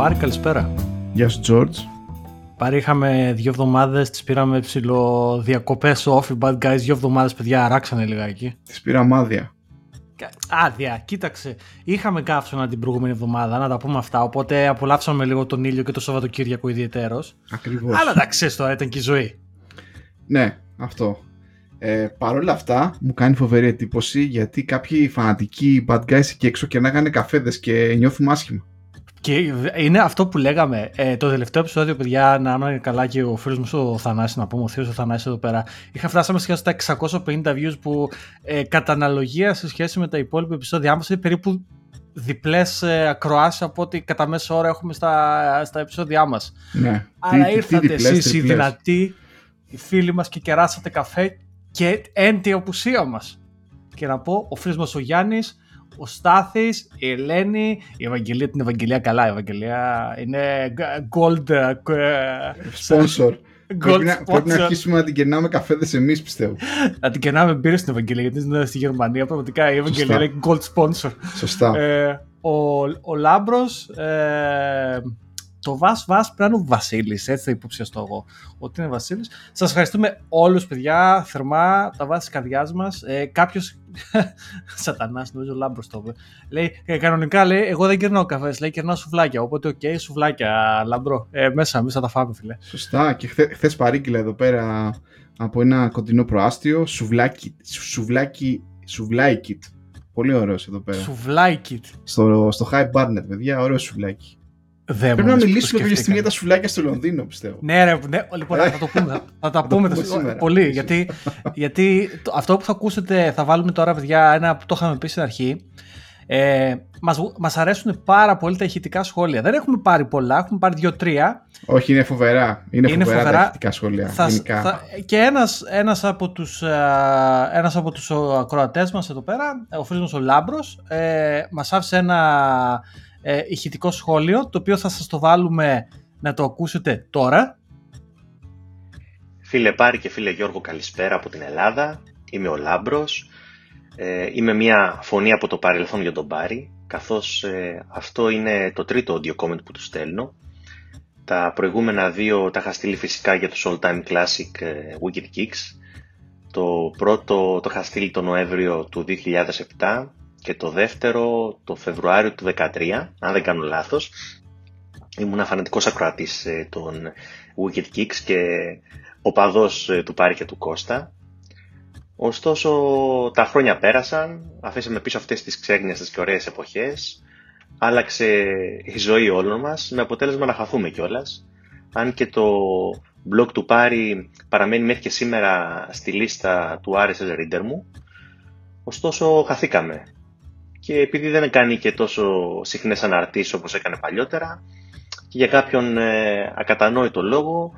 Πάρη, καλησπέρα. Γεια σου, George. Πάρη, είχαμε δύο εβδομάδες, τις πήραμε ψηλό διακοπέ off. Οι bad guys δύο εβδομάδες, παιδιά, αράξανε λιγάκι. Τις πήραμε άδεια. Άδεια, κοίταξε. Είχαμε καύσωνα την προηγούμενη εβδομάδα, να τα πούμε αυτά. Οπότε απολαύσαμε λίγο τον ήλιο και το Σαββατοκύριακο ιδιαίτερο. Ακριβώς. Αλλά εντάξει, τώρα ήταν και η ζωή. Ναι, αυτό. Ε, Παρ' όλα αυτά, μου κάνει φοβερή εντύπωση γιατί κάποιοι φανατικοί bad guys εκεί έξω και να έκανε καφέδες και νιώθουμε άσχημα. Και είναι αυτό που λέγαμε. Ε, το τελευταίο επεισόδιο, παιδιά, να είναι καλά και ο φίλος μου ο Θανάσης, να πούμε, ο Θείος ο Θανάσης εδώ πέρα. Είχα φτάσει σχεδόν στα 650 views που ε, κατά αναλογία σε σχέση με τα υπόλοιπα επεισόδια μα είναι περίπου διπλές ε, ακροάσεις από ό,τι κατά μέσο ώρα έχουμε στα, στα επεισόδια μας. Ναι. Αλλά τι, ήρθατε εσείς οι δυνατοί, οι φίλοι μας και κεράσατε καφέ και εν τη απουσία μας. Και να πω, ο φίλος μας ο Γιάννης ο Στάθης, η Ελένη, η Ευαγγελία, την Ευαγγελία καλά, η Ευαγγελία είναι gold ε, sponsor. Πρέπει να, πρέπει να αρχίσουμε να την κερνάμε καφέδες εμείς, πιστεύω. να την κερνάμε μπύρες στην Ευαγγελία, γιατί είναι στη Γερμανία. Πραγματικά η Ευαγγελία είναι gold sponsor. Σωστά. Ε, ο, ο Λάμπρος ε, το Βασ Βασ πρέπει να είναι ο Βασίλης. Έτσι θα υποψιαστώ εγώ ότι είναι Βασίλης. Σας ευχαριστούμε όλους, παιδιά, θερμά, τα βάση της καρδιάς μας. Ε, Κάποιος. Σατανάς, νομίζω λάμπρος το είπε. Λέει, ε, κανονικά λέει, εγώ δεν κερνάω καφές, λέει, κερνάω σουβλάκια. Οπότε, ok, okay, σουβλάκια, λάμπρο. Ε, μέσα, εμείς θα τα φάμε, φίλε. Σωστά. Και χθε χθες παρήγγειλα εδώ πέρα από ένα κοντινό προάστιο σουβλάκι. Σουβλάκι. Σουβλάκι. Πολύ ωραίος εδώ πέρα. Σουβλάκι. Στο, στο High Barnet, παιδιά, ωραίο σουβλάκι. Δεν Πρέπει να μιλήσουμε κάποια στιγμή για τα σουβλάκια στο Λονδίνο, πιστεύω. Ναι, ρε, ναι, λοιπόν, θα το πούμε. θα τα πούμε το πολύ. γιατί, γιατί αυτό που θα ακούσετε, θα βάλουμε τώρα, παιδιά, ένα που το είχαμε πει στην αρχή. Ε, μας, μας αρέσουν πάρα πολύ τα ηχητικά σχόλια. Δεν έχουμε πάρει πολλά, έχουμε πάρει δύο-τρία. Όχι, είναι φοβερά. Είναι, είναι φοβερά, τα ηχητικά σχόλια. Θα, θα, και ένας, ένας από τους, ε, ένας από τους ακροατές μας εδώ πέρα, ο φίλος μας ο Λάμπρος, ε, μας άφησε ένα ε, ηχητικό σχόλιο, το οποίο θα σας το βάλουμε να το ακούσετε τώρα. Φίλε Πάρη και φίλε Γιώργο, καλησπέρα από την Ελλάδα. Είμαι ο Λάμπρος. Ε, είμαι μια φωνή από το παρελθόν για τον Πάρη, καθώς ε, αυτό είναι το τρίτο audio comment που του στέλνω. Τα προηγούμενα δύο τα είχα στείλει φυσικά για το All Time Classic ε, Wicked Kicks. Το πρώτο το είχα στείλει τον Νοέμβριο του 2007 και το δεύτερο το Φεβρουάριο του 2013, αν δεν κάνω λάθος. Ήμουν φανατικός ακροατής ε, των Wicked Kicks και οπαδός ε, του Πάρη και του Κώστα. Ωστόσο τα χρόνια πέρασαν, αφήσαμε πίσω αυτές τις ξέγνιαστες και ωραίες εποχές, άλλαξε η ζωή όλων μας με αποτέλεσμα να χαθούμε κιόλας. Αν και το blog του Πάρη παραμένει μέχρι και σήμερα στη λίστα του RSS Reader μου, ωστόσο χαθήκαμε και επειδή δεν κάνει και τόσο συχνές αναρτήσεις όπως έκανε παλιότερα και για κάποιον ε, ακατανόητο λόγο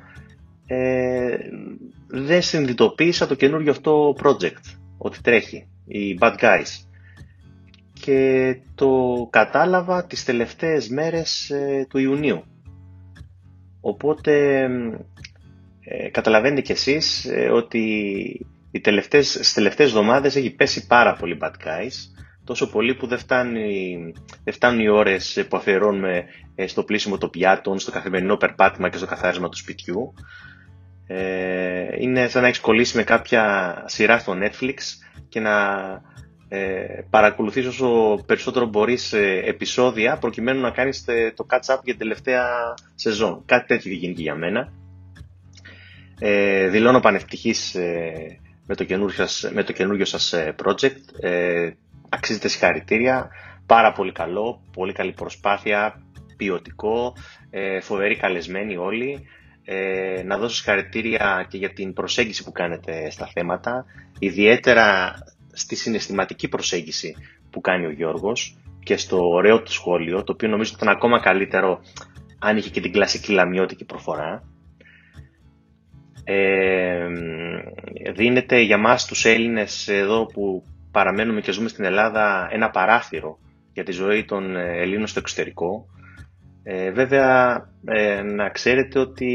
ε, δεν συνειδητοποίησα το καινούργιο αυτό project ότι τρέχει, οι Bad Guys. Και το κατάλαβα τις τελευταίες μέρες ε, του Ιουνίου. Οπότε ε, καταλαβαίνετε κι εσείς ε, ότι οι τελευταίες, στις τελευταίες εβδομάδες έχει πέσει πάρα πολύ Bad Guys τόσο πολύ που δεν, φτάνει, δεν φτάνουν οι ώρες που αφιερώνουμε ε, στο πλήσιμο των πιάτων, στο καθημερινό περπάτημα και στο καθάρισμα του σπιτιού. Ε, είναι σαν να έχεις κολλήσει με κάποια σειρά στο Netflix και να ε, παρακολουθείς όσο περισσότερο μπορείς ε, επεισόδια προκειμένου να κάνεις το catch-up για την τελευταία σεζόν. Κάτι τέτοιο έχει γίνει και για μένα. Ε, δηλώνω πανευτυχής ε, με το καινούργιο σας, με το καινούργιο σας project. Ε, αξίζεται συγχαρητήρια. Πάρα πολύ καλό, πολύ καλή προσπάθεια, ποιοτικό, ε, φοβεροί καλεσμένοι όλοι. Ε, να δώσω συγχαρητήρια και για την προσέγγιση που κάνετε στα θέματα, ιδιαίτερα στη συναισθηματική προσέγγιση που κάνει ο Γιώργος και στο ωραίο του σχόλιο, το οποίο νομίζω ότι ήταν ακόμα καλύτερο αν είχε και την κλασική λαμιώτικη προφορά. Ε, δίνεται για μας τους Έλληνες εδώ που παραμένουμε και ζούμε στην Ελλάδα ένα παράθυρο για τη ζωή των ε, Ελλήνων στο εξωτερικό. Ε, βέβαια, ε, να ξέρετε ότι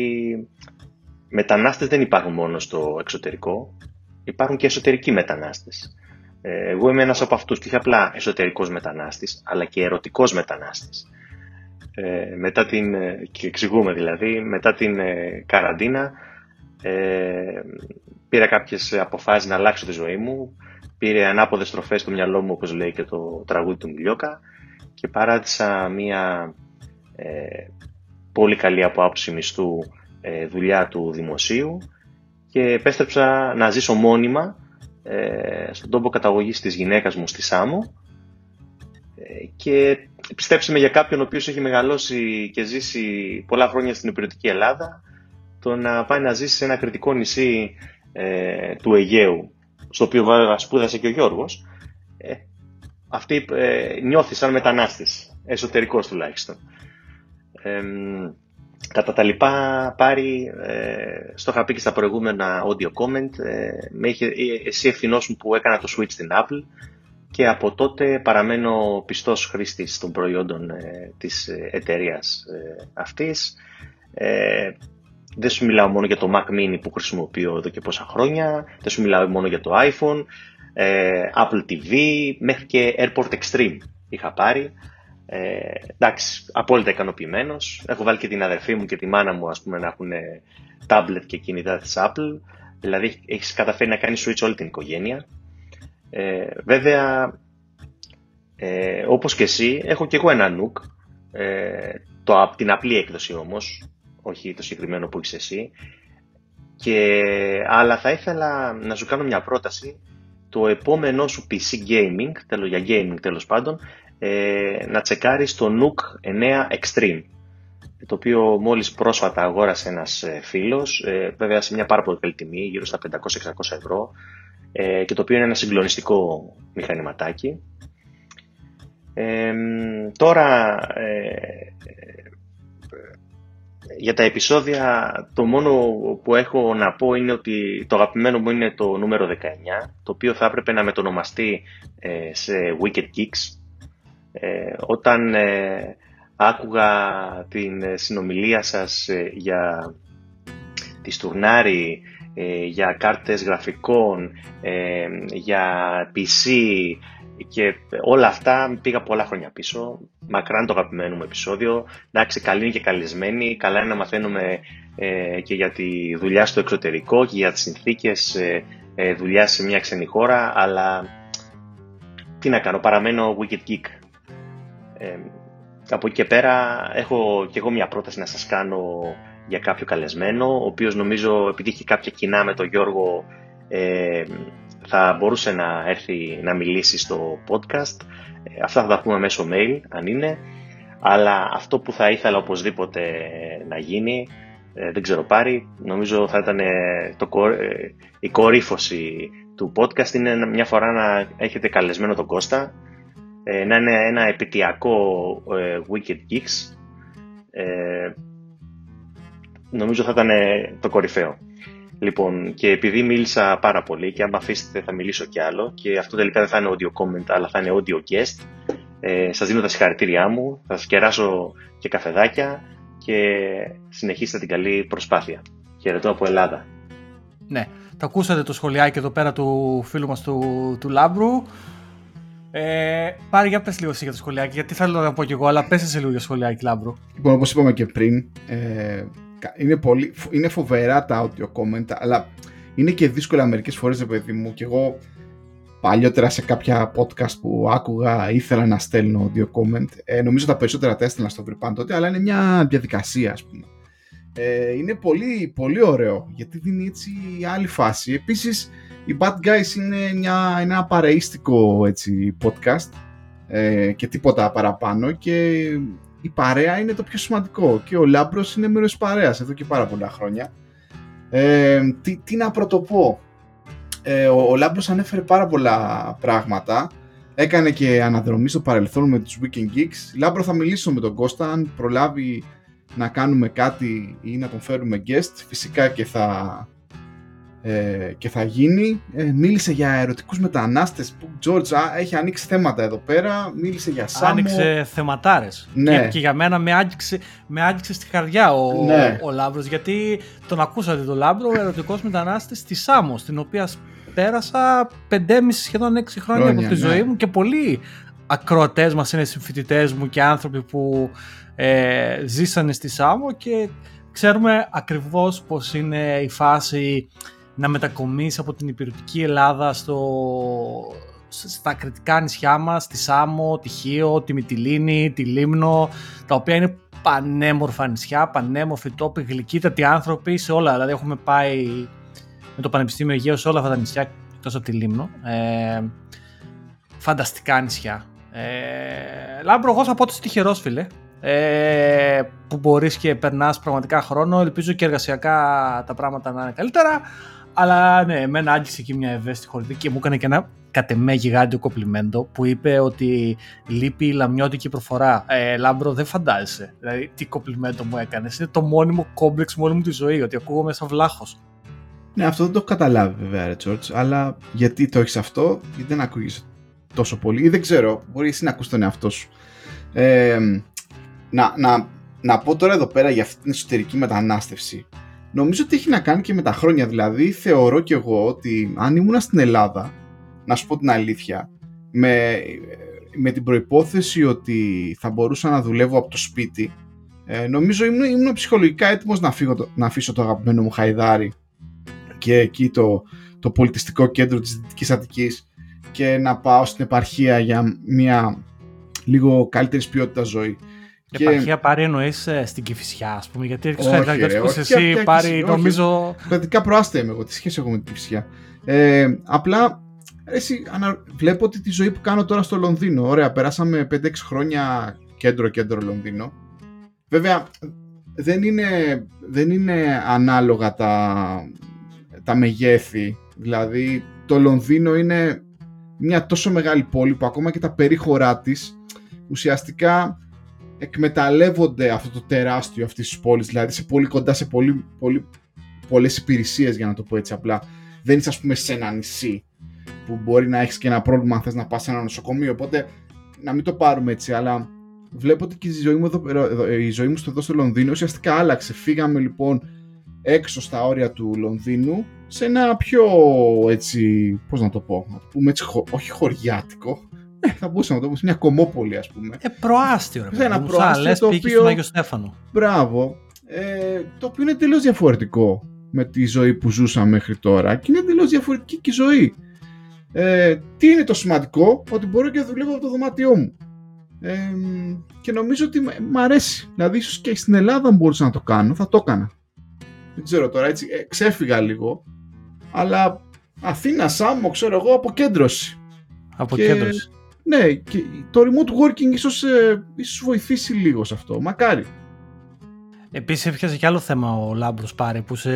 μετανάστες δεν υπάρχουν μόνο στο εξωτερικό, υπάρχουν και εσωτερικοί μετανάστες. Ε, εγώ είμαι ένας από αυτούς και όχι απλά εσωτερικός μετανάστης, αλλά και ερωτικός μετανάστης. Ε, μετά την, και εξηγούμε δηλαδή, μετά την καραντίνα ε, πήρα κάποιες αποφάσεις να αλλάξω τη ζωή μου. Πήρε ανάποδες στροφές στο μυαλό μου, όπως λέει και το τραγούδι του Μιλιόκα και παράτησα μια ε, πολύ καλή από άποψη μισθού ε, δουλειά του δημοσίου και επέστρεψα να ζήσω μόνιμα ε, στον τόπο καταγωγής της γυναίκας μου στη Σάμο ε, και πιστέψτε με για κάποιον ο οποίος έχει μεγαλώσει και ζήσει πολλά χρόνια στην υπηρετική Ελλάδα το να πάει να ζήσει σε ένα κριτικό νησί ε, του Αιγαίου, στο οποίο βέβαια σπούδασε και ο Γιώργος, ε, αυτή ε, νιώθει σαν μετανάστης, εσωτερικός τουλάχιστον. Ε, κατά τα λοιπά, πάρει, ε, στο είχα πει και στα προηγούμενα audio comment, ε, με είχε, εσύ ευθυνός μου που έκανα το switch στην Apple και από τότε παραμένω πιστός χρήστης των προϊόντων ε, της εταιρείας αυτής. Δεν σου μιλάω μόνο για το Mac Mini που χρησιμοποιώ εδώ και πόσα χρόνια, δεν σου μιλάω μόνο για το iPhone, ε, Apple TV, μέχρι και AirPort Extreme είχα πάρει. Ε, εντάξει, απόλυτα ικανοποιημένος. Έχω βάλει και την αδερφή μου και τη μάνα μου ας πούμε, να έχουν tablet και κινητά της Apple. Δηλαδή έχεις καταφέρει να κάνεις switch όλη την οικογένεια. Ε, βέβαια, ε, όπως και εσύ, έχω και εγώ ένα Nook. Ε, το, την απλή έκδοση όμως, όχι το συγκεκριμένο που είσαι εσύ. Και, αλλά θα ήθελα να σου κάνω μια πρόταση. Το επόμενό σου PC gaming, τέλο, για gaming τέλος πάντων, ε, να τσεκάρεις το Nook 9 Extreme το οποίο μόλις πρόσφατα αγόρασε ένας ε, φίλος, ε, βέβαια σε μια πάρα πολύ καλή τιμή, γύρω στα 500-600 ευρώ, ε, και το οποίο είναι ένα συγκλονιστικό μηχανηματάκι. Ε, τώρα, για τα επεισόδια το μόνο που έχω να πω είναι ότι το αγαπημένο μου είναι το νούμερο 19 το οποίο θα έπρεπε να μετονομαστεί ε, σε Wicked Geeks. Ε, όταν ε, άκουγα την συνομιλία σας για τη Στουρνάρη για κάρτες γραφικών για PC και όλα αυτά πήγα πολλά χρόνια πίσω. Μακράν το αγαπημένο μου επεισόδιο. Εντάξει, καλή είναι και καλεσμένη. Καλά είναι να μαθαίνουμε ε, και για τη δουλειά στο εξωτερικό και για τις συνθήκες ε, ε, δουλειά σε μια ξένη χώρα. Αλλά τι να κάνω, παραμένω wicked geek. Ε, από εκεί και πέρα έχω και εγώ μια πρόταση να σας κάνω για κάποιο καλεσμένο, ο οποίος νομίζω επειδή έχει κάποια κοινά με τον Γιώργο ε, θα μπορούσε να έρθει να μιλήσει στο podcast. Ε, αυτά θα τα πούμε μέσω mail, αν είναι. Αλλά αυτό που θα ήθελα οπωσδήποτε να γίνει, ε, δεν ξέρω πάρει, νομίζω θα ήταν ε, το, η κορύφωση του podcast είναι μια φορά να έχετε καλεσμένο τον Κώστα, να είναι ένα επιτιακό Wicked Geeks. Νομίζω θα ήταν το κορυφαίο. Λοιπόν, και επειδή μίλησα πάρα πολύ και αν αφήσετε θα μιλήσω κι άλλο και αυτό τελικά δεν θα είναι audio comment αλλά θα είναι audio guest, ε, σας δίνω τα συγχαρητήριά μου, θα σας κεράσω και καφεδάκια και συνεχίστε την καλή προσπάθεια. Χαιρετώ από Ελλάδα. Ναι, θα ακούσατε το σχολιάκι εδώ πέρα του φίλου μας του, του Λάμπρου. Ε, πάρε για πες λίγο εσύ για το σχολιάκι, γιατί θέλω να πω κι εγώ, αλλά πες σε λίγο για σχολιάκι Λάμπρου. Λοιπόν, όπως είπαμε και πριν, ε, είναι, πολύ, είναι φοβερά τα audio comment, αλλά είναι και δύσκολα μερικές φορές, παιδί μου, και εγώ παλιότερα σε κάποια podcast που άκουγα ήθελα να στέλνω audio comment. Ε, νομίζω τα περισσότερα τα έστελνα στο Βρυπάν τότε, αλλά είναι μια διαδικασία, ας πούμε. Ε, είναι πολύ, πολύ ωραίο, γιατί δίνει έτσι άλλη φάση. Επίσης, οι Bad Guys είναι μια, ένα παρεΐστικο έτσι, podcast ε, και τίποτα παραπάνω και η παρέα είναι το πιο σημαντικό και ο Λάμπρος είναι μέρος της παρέας εδώ και πάρα πολλά χρόνια. Ε, τι, τι να πρωτοπώ. Ε, ο, ο Λάμπρος ανέφερε πάρα πολλά πράγματα. Έκανε και αναδρομή στο παρελθόν με τους Weekend Geeks. Λάμπρο θα μιλήσω με τον Κώστα αν προλάβει να κάνουμε κάτι ή να τον φέρουμε guest. Φυσικά και θα ε, και θα γίνει. Ε, μίλησε για ερωτικούς μετανάστες που George έχει ανοίξει θέματα εδώ πέρα. Μίλησε για Σάμο. Άνοιξε θεματάρες. Ναι. Και, και, για μένα με άγγιξε, με άγγιξε στη καρδιά ο, ναι. ο, Λάμπρος γιατί τον ακούσατε τον Λάμπρο, ο ερωτικός μετανάστης στη Σάμο, στην οποία πέρασα 5,5 σχεδόν 6 χρόνια, από τη ναι. ζωή μου και πολύ ακροατές μας είναι συμφοιτητές μου και άνθρωποι που ε, ζήσανε στη Σάμο και ξέρουμε ακριβώς πως είναι η φάση να μετακομίσει από την υπηρετική Ελλάδα στο, στα κριτικά νησιά μας, τη Σάμο, τη Χίο, τη Μυτιλίνη, τη Λίμνο, τα οποία είναι πανέμορφα νησιά, πανέμορφοι τόποι, γλυκύτατοι άνθρωποι σε όλα. Δηλαδή έχουμε πάει με το Πανεπιστήμιο Αιγαίου σε όλα αυτά τα νησιά, εκτός από τη Λήμνο. Ε, φανταστικά νησιά. Ε, Λάμπρο, εγώ θα πω ότι είσαι τυχερός φίλε. Ε, που μπορείς και περνάς πραγματικά χρόνο. Ελπίζω και εργασιακά τα πράγματα να είναι καλύτερα. Αλλά ναι, εμένα άγγιξε εκεί μια ευαίσθητη χορδή και μου έκανε και ένα κατ' εμέ γιγάντιο κομπλιμέντο που είπε ότι λείπει η λαμιώτικη προφορά. Ε, Λάμπρο, δεν φαντάζεσαι. Δηλαδή, τι κομπλιμέντο μου έκανες. Είναι το μόνιμο κόμπλεξ όλης μου της ζωής, ότι ακούγομαι σαν βλάχος. Ναι, αυτό δεν το έχω καταλάβει βέβαια, ρε George, αλλά γιατί το έχεις αυτό, γιατί δεν ακούγει τόσο πολύ, ή δεν ξέρω, μπορεί εσύ να ακούς τον εαυτό σου. Ε, να, να, να πω τώρα εδώ πέρα για αυτή την εσωτερική μετανάστευση. Νομίζω ότι έχει να κάνει και με τα χρόνια. Δηλαδή, θεωρώ κι εγώ ότι αν ήμουν στην Ελλάδα, να σου πω την αλήθεια, με, με την προϋπόθεση ότι θα μπορούσα να δουλεύω από το σπίτι, ε, νομίζω ήμουν, ήμουν ψυχολογικά έτοιμος να, φύγω, να αφήσω το αγαπημένο μου Χαϊδάρι και εκεί το, το πολιτιστικό κέντρο της Δυτικής Αττικής και να πάω στην επαρχία για μια λίγο καλύτερης ποιότητας ζωή. Και... Επαρχία πάρει εννοείς ε, στην Κυφυσιά, ας πούμε, γιατί έχει κάτι που εσύ πάρει, νομίζω. Πραγματικά προάστε είμαι εγώ, τι σχέση έχω με την Κυφυσιά. Ε, απλά εσύ, ανα... βλέπω ότι τη ζωή που κάνω τώρα στο Λονδίνο. Ωραία, περάσαμε 5-6 χρόνια κέντρο-κέντρο Λονδίνο. Βέβαια, δεν είναι, δεν είναι ανάλογα τα, τα μεγέθη. Δηλαδή, το Λονδίνο είναι μια τόσο μεγάλη πόλη που ακόμα και τα περίχωρά της ουσιαστικά εκμεταλλεύονται αυτό το τεράστιο αυτής της πόλης, δηλαδή σε πολύ κοντά σε πολύ, πολύ, πολλές υπηρεσίες για να το πω έτσι απλά. Δεν είσαι ας πούμε σε ένα νησί που μπορεί να έχεις και ένα πρόβλημα αν θες να πας σε ένα νοσοκομείο, οπότε να μην το πάρουμε έτσι, αλλά βλέπω ότι και η ζωή μου, εδώ, η ζωή μου στο, εδώ στο Λονδίνο ουσιαστικά άλλαξε. Φύγαμε λοιπόν έξω στα όρια του Λονδίνου σε ένα πιο έτσι, πώς να το πω, να το πούμε έτσι, όχι χωριάτικο, ε, θα μπορούσαμε να το πούμε, μια κομμόπολη ας πούμε. Ε, προάστιο ρε Ένα προάστιο το οποίο... Άγιο Στέφανο. Μπράβο. Ε, το οποίο είναι τελείως διαφορετικό με τη ζωή που ζούσα μέχρι τώρα και είναι τελείως διαφορετική και η ζωή. Ε, τι είναι το σημαντικό, ότι μπορώ και δουλεύω από το δωμάτιό μου. Ε, και νομίζω ότι μ' αρέσει. Δηλαδή, ίσως και στην Ελλάδα, αν μπορούσα να το κάνω, θα το έκανα. Δεν ξέρω τώρα, έτσι ε, ξέφυγα λίγο. Αλλά Αθήνα, Σάμμο, ξέρω εγώ, αποκέντρωση. Αποκέντρωση. Ναι, και το remote working ίσως, ε, ίσως βοηθήσει λίγο σε αυτό. Μακάρι. Επίσης έφτιασε και άλλο θέμα ο Λάμπρος Πάρη που σε,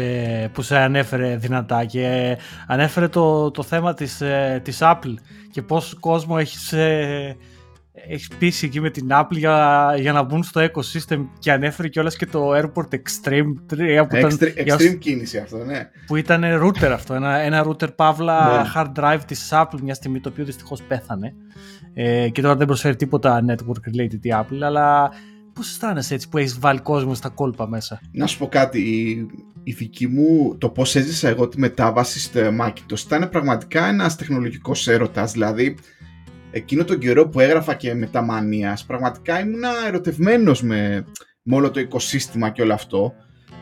που σε ανέφερε δυνατά και ανέφερε το, το θέμα της, ε, της Apple και πώς κόσμο έχει, έχεις πείσει εκεί με την Apple για, για να μπουν στο ecosystem και ανέφερε κιόλας και το Airport Extreme 3 που ήταν, Extreme κίνηση αυτό, ναι. Που ήταν router αυτό, ένα, ένα router παύλα ναι. hard drive της Apple μια στιγμή το οποίο δυστυχώς πέθανε ε, και τώρα δεν προσφέρει τίποτα network related η Apple αλλά Πώς αισθάνεσαι έτσι που έχεις βάλει κόσμο στα κόλπα μέσα; Να σου πω κάτι, η, η δική μου, το πώς έζησα εγώ τη μετάβαση στο Macintosh ήταν πραγματικά ένας τεχνολογικός έρωτας, δηλαδή εκείνο τον καιρό που έγραφα και με τα μανίας, πραγματικά ήμουν ερωτευμένος με, με όλο το οικοσύστημα και όλο αυτό.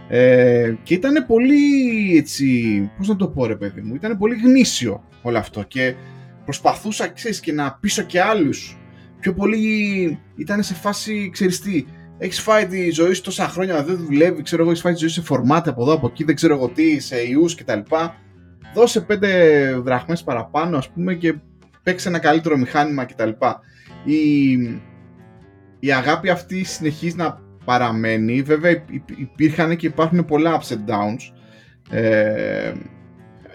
Ε, και ήταν πολύ έτσι, πώς να το πω ρε παιδί μου, ήταν πολύ γνήσιο όλο αυτό και προσπαθούσα ξέρεις, και να πείσω και άλλους πιο πολύ ήταν σε φάση, ξέρεις τι, έχεις φάει τη ζωή σου τόσα χρόνια, δεν δουλεύει, ξέρω εγώ, έχεις φάει τη ζωή σου σε φορμάτε από εδώ, από εκεί, δεν ξέρω εγώ τι, σε ιούς κτλ. Δώσε πέντε δραχμές παραπάνω, ας πούμε, και παίξει ένα καλύτερο μηχάνημα κτλ. Η, η αγάπη αυτή συνεχίζει να παραμένει. Βέβαια υπήρχαν και υπάρχουν πολλά ups and downs. Ε,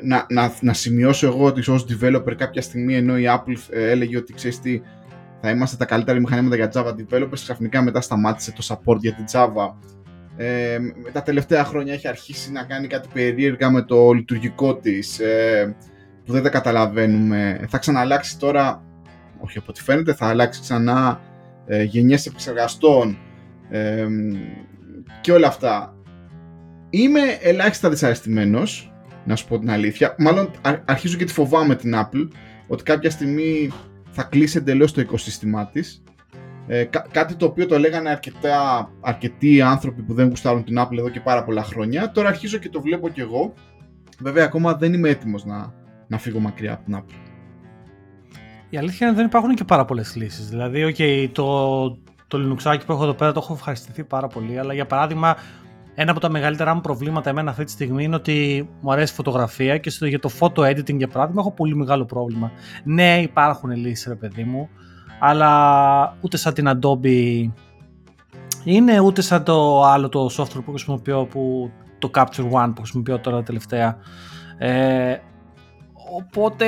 να, να, να σημειώσω εγώ ότι ως developer κάποια στιγμή ενώ η Apple ε, έλεγε ότι ξέρεις τι θα είμαστε τα καλύτερα μηχανήματα για Java developers, ξαφνικά μετά σταμάτησε το support για την Java. Ε, τα τελευταία χρόνια έχει αρχίσει να κάνει κάτι περίεργα με το λειτουργικό της ε, που δεν τα καταλαβαίνουμε. Θα ξαναλλάξει τώρα, όχι από ό,τι φαίνεται, θα αλλάξει ξανά ε, γενιές επεξεργαστών ε, και όλα αυτά. Είμαι ελάχιστα δυσαρεστημένος, να σου πω την αλήθεια. Μάλλον αρχίζω και τη φοβάμαι την Apple, ότι κάποια στιγμή θα κλείσει εντελώς το οικοσύστημά της. Ε, κάτι το οποίο το λέγανε αρκετά, αρκετοί άνθρωποι που δεν γουστάρουν την Apple εδώ και πάρα πολλά χρόνια. Τώρα αρχίζω και το βλέπω κι εγώ. Βέβαια ακόμα δεν είμαι έτοιμος να, να φύγω μακριά από την Apple. Η αλήθεια είναι ότι δεν υπάρχουν και πάρα πολλές λύσεις. Δηλαδή, okay, το, το Linux που έχω εδώ πέρα το έχω ευχαριστηθεί πάρα πολύ. Αλλά για παράδειγμα, ένα από τα μεγαλύτερά μου προβλήματα εμένα αυτή τη στιγμή είναι ότι μου αρέσει η φωτογραφία και στο, για το photo editing για παράδειγμα έχω πολύ μεγάλο πρόβλημα. Ναι, υπάρχουν λύσεις, ρε παιδί μου, αλλά ούτε σαν την Adobe είναι, ούτε σαν το άλλο το software που χρησιμοποιώ, που, το Capture One που χρησιμοποιώ τώρα τελευταία. Ε, Οπότε,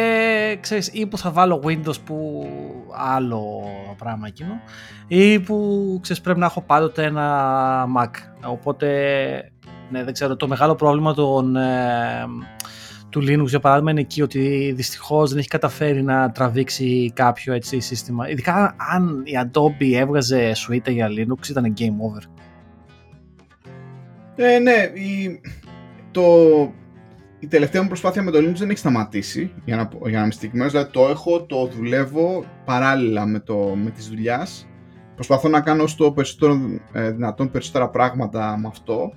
ξέρεις, ή που θα βάλω Windows που άλλο πράγμα εκείνο, ή που, ξέρεις, πρέπει να έχω πάντοτε ένα Mac. Οπότε, ναι, δεν ξέρω, το μεγάλο πρόβλημα των, ε, του Linux, για παράδειγμα, είναι εκεί ότι δυστυχώς δεν έχει καταφέρει να τραβήξει κάποιο έτσι σύστημα. Ειδικά αν η Adobe έβγαζε suite για Linux, ήταν game over. Ε, ναι, η, το η τελευταία μου προσπάθεια με το Linux δεν έχει σταματήσει, για να, για να είμαι συγκεκριμένος, δηλαδή το έχω, το δουλεύω παράλληλα με, το, με τις δουλειάς. Προσπαθώ να κάνω στο περισσότερο ε, δυνατόν περισσότερα πράγματα με αυτό.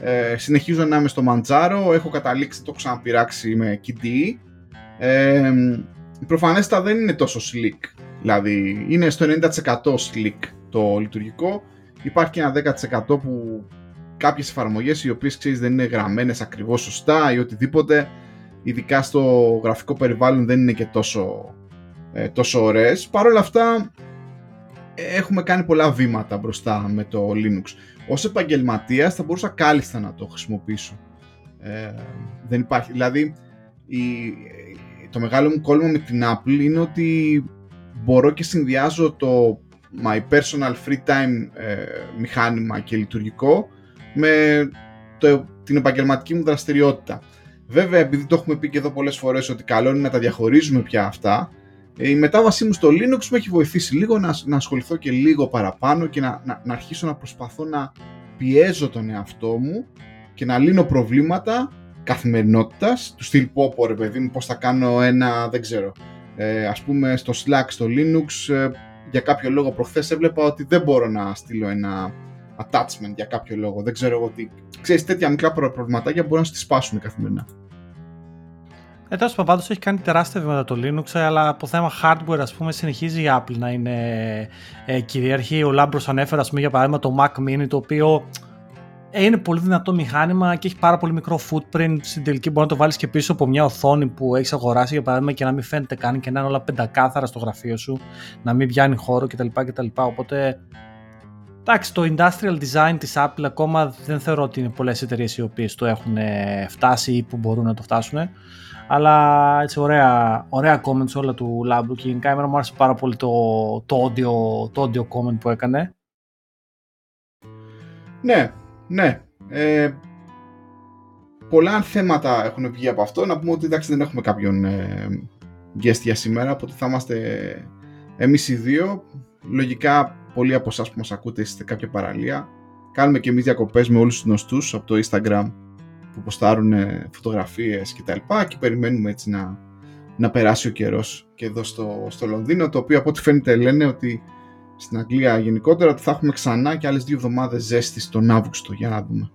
Ε, συνεχίζω να είμαι στο Manjaro, έχω καταλήξει, το έχω ξαναπειράξει με KDE. Ε, προφανέστα δεν είναι τόσο slick, δηλαδή είναι στο 90% slick το λειτουργικό. Υπάρχει και ένα 10% που κάποιες εφαρμογές οι οποίες ξέρεις δεν είναι γραμμένες ακριβώς σωστά ή οτιδήποτε ειδικά στο γραφικό περιβάλλον δεν είναι και τόσο, ε, τόσο ωραίες. Παρ' όλα αυτά έχουμε κάνει πολλά βήματα μπροστά με το Linux. Ως επαγγελματίας θα μπορούσα κάλλιστα να το χρησιμοποιήσω. Ε, δεν υπάρχει, δηλαδή η, το μεγάλο μου κόλλημα με την Apple είναι ότι μπορώ και συνδυάζω το my personal free time ε, μηχάνημα και λειτουργικό με το, την επαγγελματική μου δραστηριότητα. Βέβαια, επειδή το έχουμε πει και εδώ πολλές φορές ότι καλό είναι να τα διαχωρίζουμε πια αυτά, ε, η μετάβασή μου στο Linux μου έχει βοηθήσει λίγο να, να ασχοληθώ και λίγο παραπάνω και να, να, να αρχίσω να προσπαθώ να πιέζω τον εαυτό μου και να λύνω προβλήματα καθημερινότητας, του στυλ πω πω ρε παιδί μου πώς θα κάνω ένα, δεν ξέρω, ε, ας πούμε στο Slack, στο Linux, ε, για κάποιο λόγο προχθές έβλεπα ότι δεν μπορώ να στείλω ένα attachment για κάποιο λόγο. Δεν ξέρω εγώ τι. Ξέρεις, τέτοια μικρά προβληματάκια μπορούν να σου τη σπάσουν καθημερινά. Ε, τέλος πάντων, έχει κάνει τεράστια βήματα το Linux, αλλά από θέμα hardware, ας πούμε, συνεχίζει η Apple να είναι ε, κυρίαρχη. Ο Λάμπρος ανέφερε, ας πούμε, για παράδειγμα, το Mac Mini, το οποίο ε, είναι πολύ δυνατό μηχάνημα και έχει πάρα πολύ μικρό footprint. Στην τελική μπορεί να το βάλεις και πίσω από μια οθόνη που έχεις αγοράσει, για παράδειγμα, και να μην φαίνεται καν και να είναι όλα πεντακάθαρα στο γραφείο σου, να μην πιάνει χώρο κτλ. κτλ. Οπότε Εντάξει, το industrial design της Apple ακόμα δεν θεωρώ ότι είναι πολλές εταιρείες οι οποίες το έχουν ε, φτάσει ή που μπορούν να το φτάσουν. Αλλά έτσι ωραία, ωραία comments όλα του Lambro και γενικά εμένα μου άρεσε πάρα πολύ το, το, audio, το audio comment που έκανε. Ναι, ναι. Ε, πολλά θέματα έχουν βγει από αυτό. Να πούμε ότι εντάξει δεν έχουμε κάποιον ε, guest για σήμερα, οπότε θα είμαστε εμείς οι δύο. Λογικά πολλοί από εσάς που μας ακούτε είστε κάποια παραλία. Κάνουμε και εμείς διακοπές με όλους τους γνωστούς από το Instagram που ποστάρουν φωτογραφίες κτλ. Και, και περιμένουμε έτσι να, να περάσει ο καιρός και εδώ στο, στο Λονδίνο. Το οποίο από ό,τι φαίνεται λένε ότι στην Αγγλία γενικότερα ότι θα έχουμε ξανά και άλλες δύο εβδομάδες ζέστη τον Αύγουστο. Για να δούμε.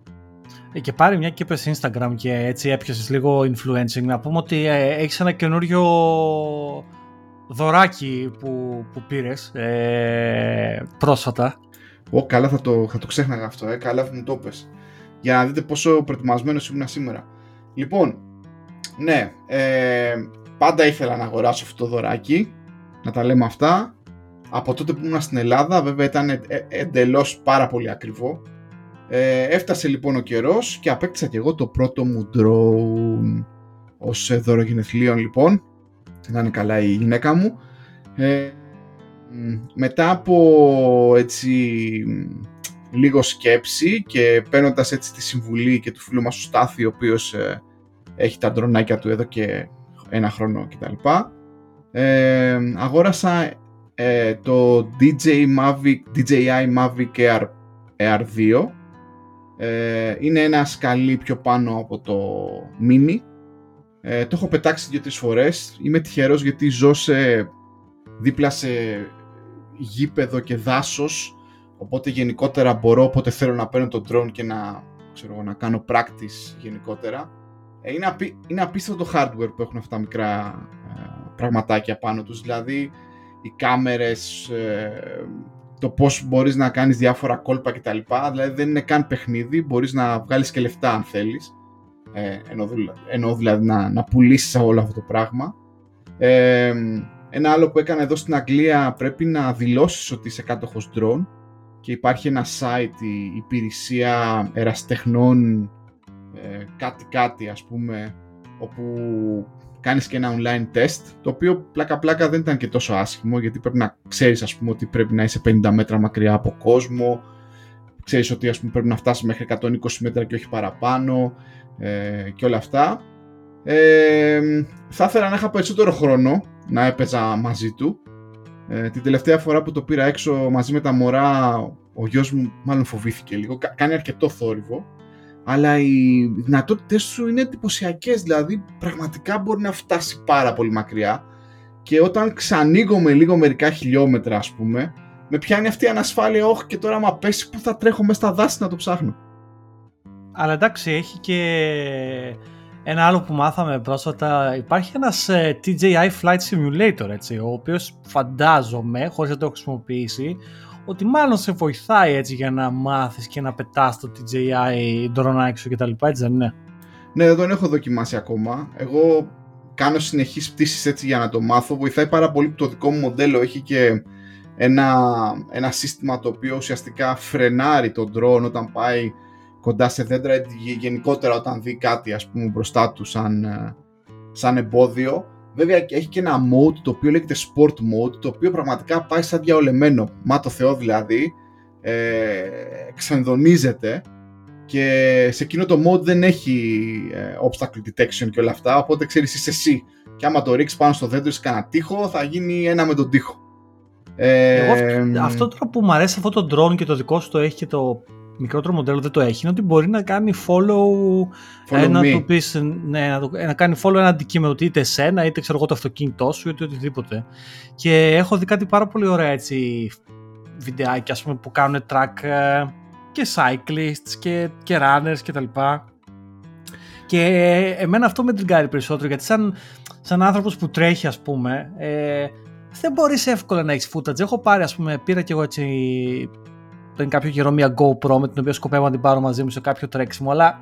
Ε, και πάρει μια και Instagram και έτσι έπιασες λίγο influencing. Να πούμε ότι ε, έχεις ένα καινούριο δωράκι που, που πήρες ε, πρόσφατα. Ω, καλά θα το, θα το ξέχναγα αυτό, ε, καλά θα μου το πες. Για να δείτε πόσο προετοιμασμένος ήμουν σήμερα. Λοιπόν, ναι, ε, πάντα ήθελα να αγοράσω αυτό το δωράκι, να τα λέμε αυτά. Από τότε που ήμουν στην Ελλάδα, βέβαια ήταν ε, εντελώς πάρα πολύ ακριβό. Ε, έφτασε λοιπόν ο καιρός και απέκτησα και εγώ το πρώτο μου drone ως ε, δώρο γενεθλίων λοιπόν να είναι καλά η γυναίκα μου. Ε, μετά από έτσι λίγο σκέψη και παίρνοντας έτσι τη συμβουλή και του φίλου μας ο Στάθη ο οποίος ε, έχει τα ντρονάκια του εδώ και ένα χρόνο κτλ. Ε, αγόρασα ε, το DJ Mavic, DJI Mavic Air, Air 2 ε, είναι ένας σκαλί πιο πάνω από το Mini ε, το έχω πετάξει δύο-τρει φορές. Είμαι τυχερός γιατί ζω σε δίπλα σε γήπεδο και δάσος οπότε γενικότερα μπορώ όποτε θέλω να παίρνω τον drone και να, ξέρω, να κάνω practice γενικότερα ε, είναι, απί, είναι απίστευτο το hardware που έχουν αυτά τα μικρά ε, πραγματάκια πάνω τους δηλαδή οι κάμερες ε, το πώς μπορείς να κάνεις διάφορα κόλπα κτλ. Δηλαδή δεν είναι καν παιχνίδι, μπορείς να βγάλεις και λεφτά αν θέλεις. Ε, ενώ, δηλαδή να, να πουλήσεις όλο αυτό το πράγμα. Ε, ένα άλλο που έκανα εδώ στην Αγγλία πρέπει να δηλώσεις ότι είσαι κάτοχος drone και υπάρχει ένα site, η υπηρεσία εραστεχνών ε, κάτι κάτι ας πούμε όπου κάνεις και ένα online test, το οποίο πλάκα πλάκα δεν ήταν και τόσο άσχημο, γιατί πρέπει να ξέρεις ας πούμε ότι πρέπει να είσαι 50 μέτρα μακριά από κόσμο, ξέρεις ότι ας πούμε πρέπει να φτάσεις μέχρι 120 μέτρα και όχι παραπάνω ε, και όλα αυτά. Ε, θα ήθελα να είχα περισσότερο χρόνο να έπαιζα μαζί του. Ε, την τελευταία φορά που το πήρα έξω μαζί με τα μωρά, ο γιος μου μάλλον φοβήθηκε λίγο, κάνει αρκετό θόρυβο αλλά οι δυνατότητες σου είναι εντυπωσιακές. Δηλαδή, πραγματικά μπορεί να φτάσει πάρα πολύ μακριά. Και όταν ξανοίγομαι λίγο μερικά χιλιόμετρα, ας πούμε, με πιάνει αυτή η ανασφάλεια. Όχι, και τώρα, άμα πέσει, πού θα τρέχω μέσα στα δάση να το ψάχνω. Αλλά εντάξει, έχει και ένα άλλο που μάθαμε πρόσφατα. Υπάρχει ένας ε, TJI Flight Simulator, έτσι, ο οποίος φαντάζομαι, χωρίς να το έχω χρησιμοποιήσει, ότι μάλλον σε βοηθάει έτσι για να μάθεις και να πετάς το DJI drone έξω και τα λοιπά, έτσι δεν είναι; Ναι, δεν τον έχω δοκιμάσει ακόμα. Εγώ κάνω συνεχείς πτήσεις έτσι για να το μάθω. Βοηθάει πάρα πολύ που το δικό μου μοντέλο έχει και ένα, ένα σύστημα το οποίο ουσιαστικά φρενάρει τον drone όταν πάει κοντά σε δέντρα γενικότερα όταν δει κάτι ας πούμε μπροστά του σαν, ε, σαν εμπόδιο Βέβαια έχει και ένα mode το οποίο λέγεται sport mode, το οποίο πραγματικά πάει σαν διαολεμένο. Μα το Θεό δηλαδή, ε, ξενδονίζεται και σε εκείνο το mode δεν έχει ε, obstacle detection και όλα αυτά, οπότε ξέρεις είσαι εσύ. Και άμα το ρίξεις πάνω στο δέντρο σε κανένα τείχο, θα γίνει ένα με τον τείχο. Ε, Εγώ, αυτό τώρα που μου αρέσει αυτό το drone και το δικό σου το έχει και το μικρότερο μοντέλο δεν το έχει είναι ότι μπορεί να κάνει follow, follow να, του πεις, ναι, να, το, να, κάνει follow ένα αντικείμενο είτε εσένα είτε ξέρω εγώ το αυτοκίνητό σου είτε οτιδήποτε. Και έχω δει κάτι πάρα πολύ ωραία έτσι βιντεάκια ας πούμε, που κάνουν track ε, και cyclists και, και runners και τα λοιπά. Και εμένα αυτό με τριγκάρει περισσότερο γιατί σαν, σαν άνθρωπος που τρέχει ας πούμε ε, δεν μπορείς εύκολα να έχεις footage. Έχω πάρει ας πούμε πήρα και εγώ έτσι πριν κάποιο καιρό μια GoPro με την οποία σκοπεύω να την πάρω μαζί μου σε κάποιο τρέξιμο, αλλά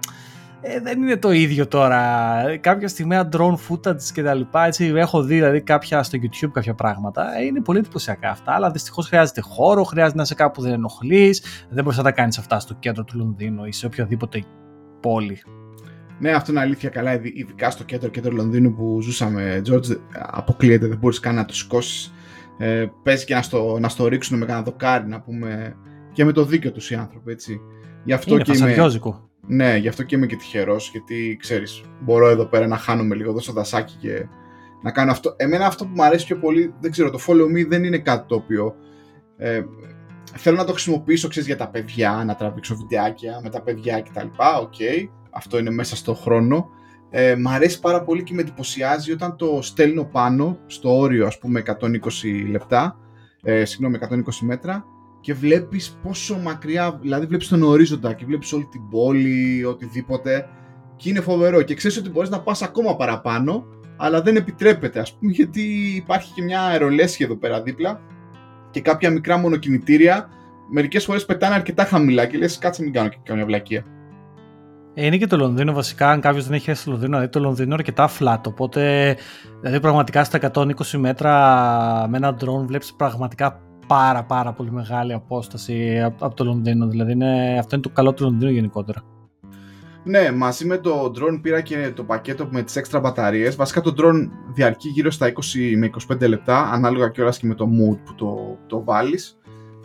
ε, δεν είναι το ίδιο τώρα. Κάποια στιγμή drone footage και τα λοιπά, έτσι, έχω δει δηλαδή κάποια στο YouTube κάποια πράγματα, ε, είναι πολύ εντυπωσιακά αυτά, αλλά δυστυχώς χρειάζεται χώρο, χρειάζεται να είσαι κάπου που δεν ενοχλείς, δεν μπορείς να τα κάνεις αυτά στο κέντρο του Λονδίνου ή σε οποιαδήποτε πόλη. Ναι, αυτό είναι αλήθεια καλά, ειδικά στο κέντρο, κέντρο Λονδίνου που ζούσαμε, George, αποκλείεται, δεν μπορείς καν να το σηκώσει. Ε, παίζει και να στο, να στο ρίξουν με κανένα δοκάρι, να πούμε, και με το δίκιο τους οι άνθρωποι, έτσι. Γι' αυτό είναι και είμαι... Ναι, γι' αυτό και είμαι και τυχερός, γιατί ξέρεις, μπορώ εδώ πέρα να χάνομαι λίγο εδώ στο δασάκι και να κάνω αυτό. Εμένα αυτό που μου αρέσει πιο πολύ, δεν ξέρω, το follow me δεν είναι κάτι το οποίο. Ε, θέλω να το χρησιμοποιήσω, ξέρεις, για τα παιδιά, να τραβήξω βιντεάκια με τα παιδιά κτλ. Ok, okay, αυτό είναι μέσα στο χρόνο. Ε, μ' αρέσει πάρα πολύ και με εντυπωσιάζει όταν το στέλνω πάνω στο όριο, ας πούμε, 120 λεπτά, ε, συγγνώμη, 120 μέτρα και βλέπεις πόσο μακριά, δηλαδή βλέπεις τον ορίζοντα και βλέπεις όλη την πόλη, οτιδήποτε και είναι φοβερό και ξέρεις ότι μπορείς να πας ακόμα παραπάνω αλλά δεν επιτρέπεται ας πούμε γιατί υπάρχει και μια αερολέσχη εδώ πέρα δίπλα και κάποια μικρά μονοκινητήρια μερικές φορές πετάνε αρκετά χαμηλά και λες κάτσε μην κάνω και καμιά βλακεία. Ε, είναι και το Λονδίνο βασικά, αν κάποιος δεν έχει έρθει στο Λονδίνο, δηλαδή το Λονδίνο είναι αρκετά flat. Οπότε, δηλαδή πραγματικά στα 120 μέτρα με ένα drone βλέπεις πραγματικά πάρα πάρα πολύ μεγάλη απόσταση από, το Λονδίνο. Δηλαδή είναι, αυτό είναι το καλό του Λονδίνου γενικότερα. Ναι, μαζί με το drone πήρα και το πακέτο με τις έξτρα μπαταρίες. Βασικά το drone διαρκεί γύρω στα 20 με 25 λεπτά, ανάλογα και και με το mood που το, το βάλεις.